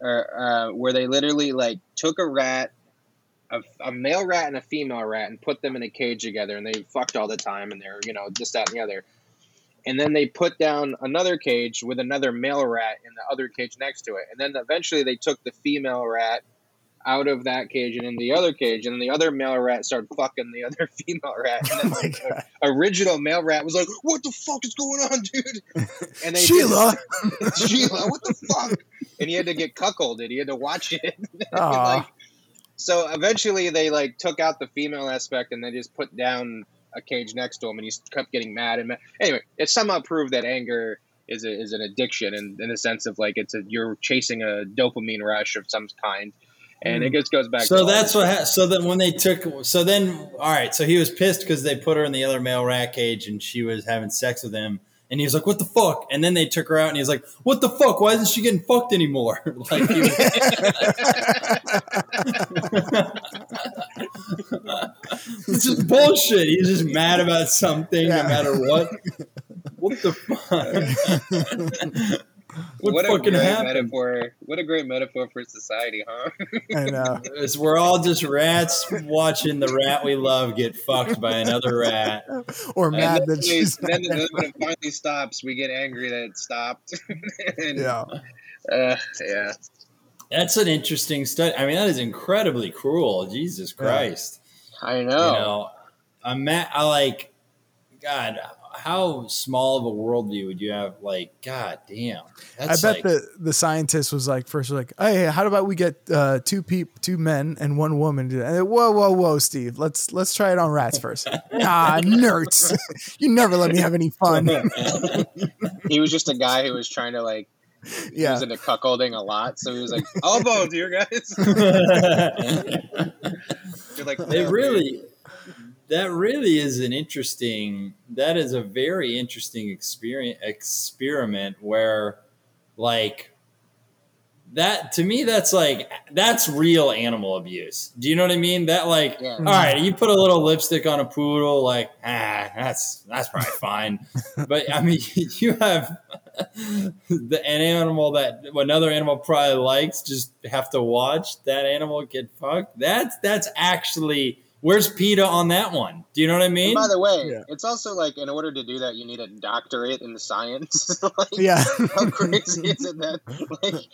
or uh, where they literally like took a rat, a, a male rat and a female rat, and put them in a cage together, and they fucked all the time, and they're you know this that and the other and then they put down another cage with another male rat in the other cage next to it, and then eventually they took the female rat out of that cage and in the other cage, and then the other male rat started fucking the other female rat. And then Oh the original male rat was like, "What the fuck is going on, dude?" And they Sheila. Sheila, what the fuck? And he had to get cuckolded. He had to watch it. Like, so eventually they like took out the female aspect and they just put down a cage next to him and he kept getting mad and mad. Anyway, it somehow proved that anger is a, is an addiction in, in the sense of like it's a you're chasing a dopamine rush of some kind. And it mm-hmm. just goes back So all that's what. Ha- so then when they took. So then, all right. So he was pissed because they put her in the other male rat cage and she was having sex with him. And he was like, "What the fuck?" And then they took her out, and he was like, "What the fuck? Why isn't she getting fucked anymore?" like, he was, it's just bullshit. He's just mad about something, Yeah. no matter what. What the fuck? What, what a fucking great happened? metaphor! What a great metaphor for society, huh? I know. It's, we're all just rats watching the rat we love get fucked by another rat. Or And mad then, that we- she's. then, then when it finally stops, we get angry that it stopped. and, Yeah. uh, yeah. That's an interesting study. I mean, that is incredibly cruel. Jesus Christ. I know. You know, I'm mad. I like, God, how small of a worldview would you have? Like, God damn. I bet like, the the scientist was like first like, hey, how about we get uh, two peop two men and one woman? to do that?" And then, whoa, whoa, whoa, Steve, let's let's try it on rats first. ah, nerds, you never let me have any fun. he was just a guy who was trying to like he yeah, was into cuckolding a lot, so he was like, elbows here, guys. You're like, it really that really is an interesting that is a very interesting experience experiment where like that to me that's like that's real animal abuse. Do you know what i mean? That like Yeah. all right you put a little lipstick on a poodle like ah that's that's probably fine. But i mean you have the an animal that another animal probably likes just have to watch that animal get fucked. That's that's actually where's PETA on that one do you know what i And mean by the way, Yeah. it's also like in order to do that, you need a doctorate in science. like, yeah. How crazy is it that like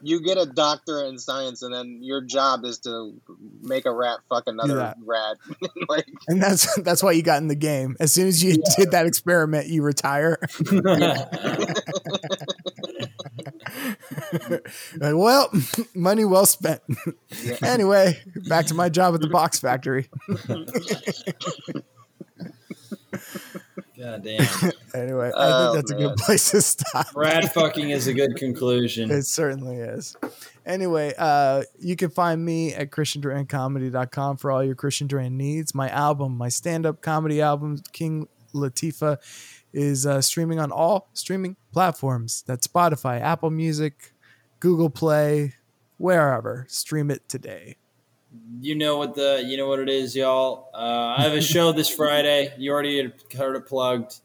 you get a doctorate in science and then your job is to make a rat fuck another rat? like And that's that's why you got in the game. As soon as you did that experiment, you retire. Like, well, money well spent. Yeah. anyway, back to my job at the box factory. god damn Anyway, I Oh, think that's a good place to stop. Brad fucking is a good conclusion It certainly is. Anyway, uh, you can find me at ChristianDuranComedy.com for all your Christian Duran needs. My album, my stand-up comedy album, King Latifah, is uh, streaming on all streaming platforms. That's Spotify, Apple Music, Google Play, wherever. Stream it today. you know what the you know what it is y'all uh, i have a show this friday you already heard it plugged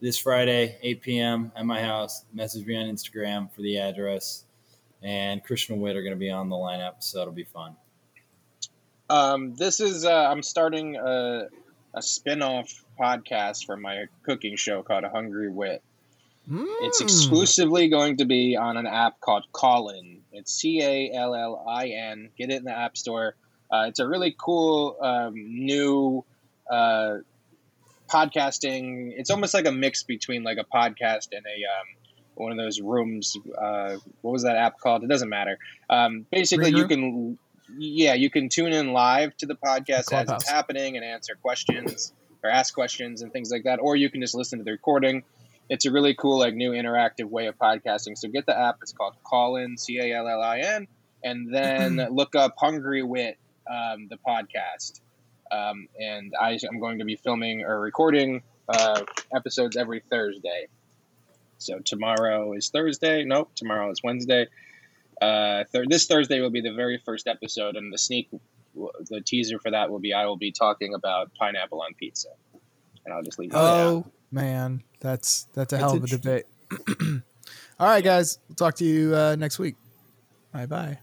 this friday 8 p.m at my house message me on instagram for the address and christian and Witt are going to be on the lineup so it'll be fun Um, this is uh, I'm starting a, a spin-off podcast for my cooking show called A Hungry Wit. It's Mm. exclusively going to be on an app called Callin. It's C A L L I N. Get it in the App Store. Uh, it's a really cool um, new uh, podcasting. It's almost like a mix between like a podcast and a um, one of those rooms. Uh, what was that app called? It doesn't matter. Um, basically, you can yeah you can tune in live to the podcast as it's happening and answer questions or ask questions and things like that, or you can just listen to the recording it's a really cool like new interactive way of podcasting. So get the app. It's called callin c-a-l-l-i-n and then look up hungry wit um, the podcast. Um, and I, i'm going to be filming or recording uh, episodes every thursday. So tomorrow is thursday. Nope tomorrow is wednesday. Uh, th- this thursday will be the very first episode and the sneak the teaser for that will be i will be talking about pineapple on pizza. And i'll just leave it at that. Oh man, that's that's a That's hell of a debate. All right, guys, we'll talk to you uh, next week. Bye bye.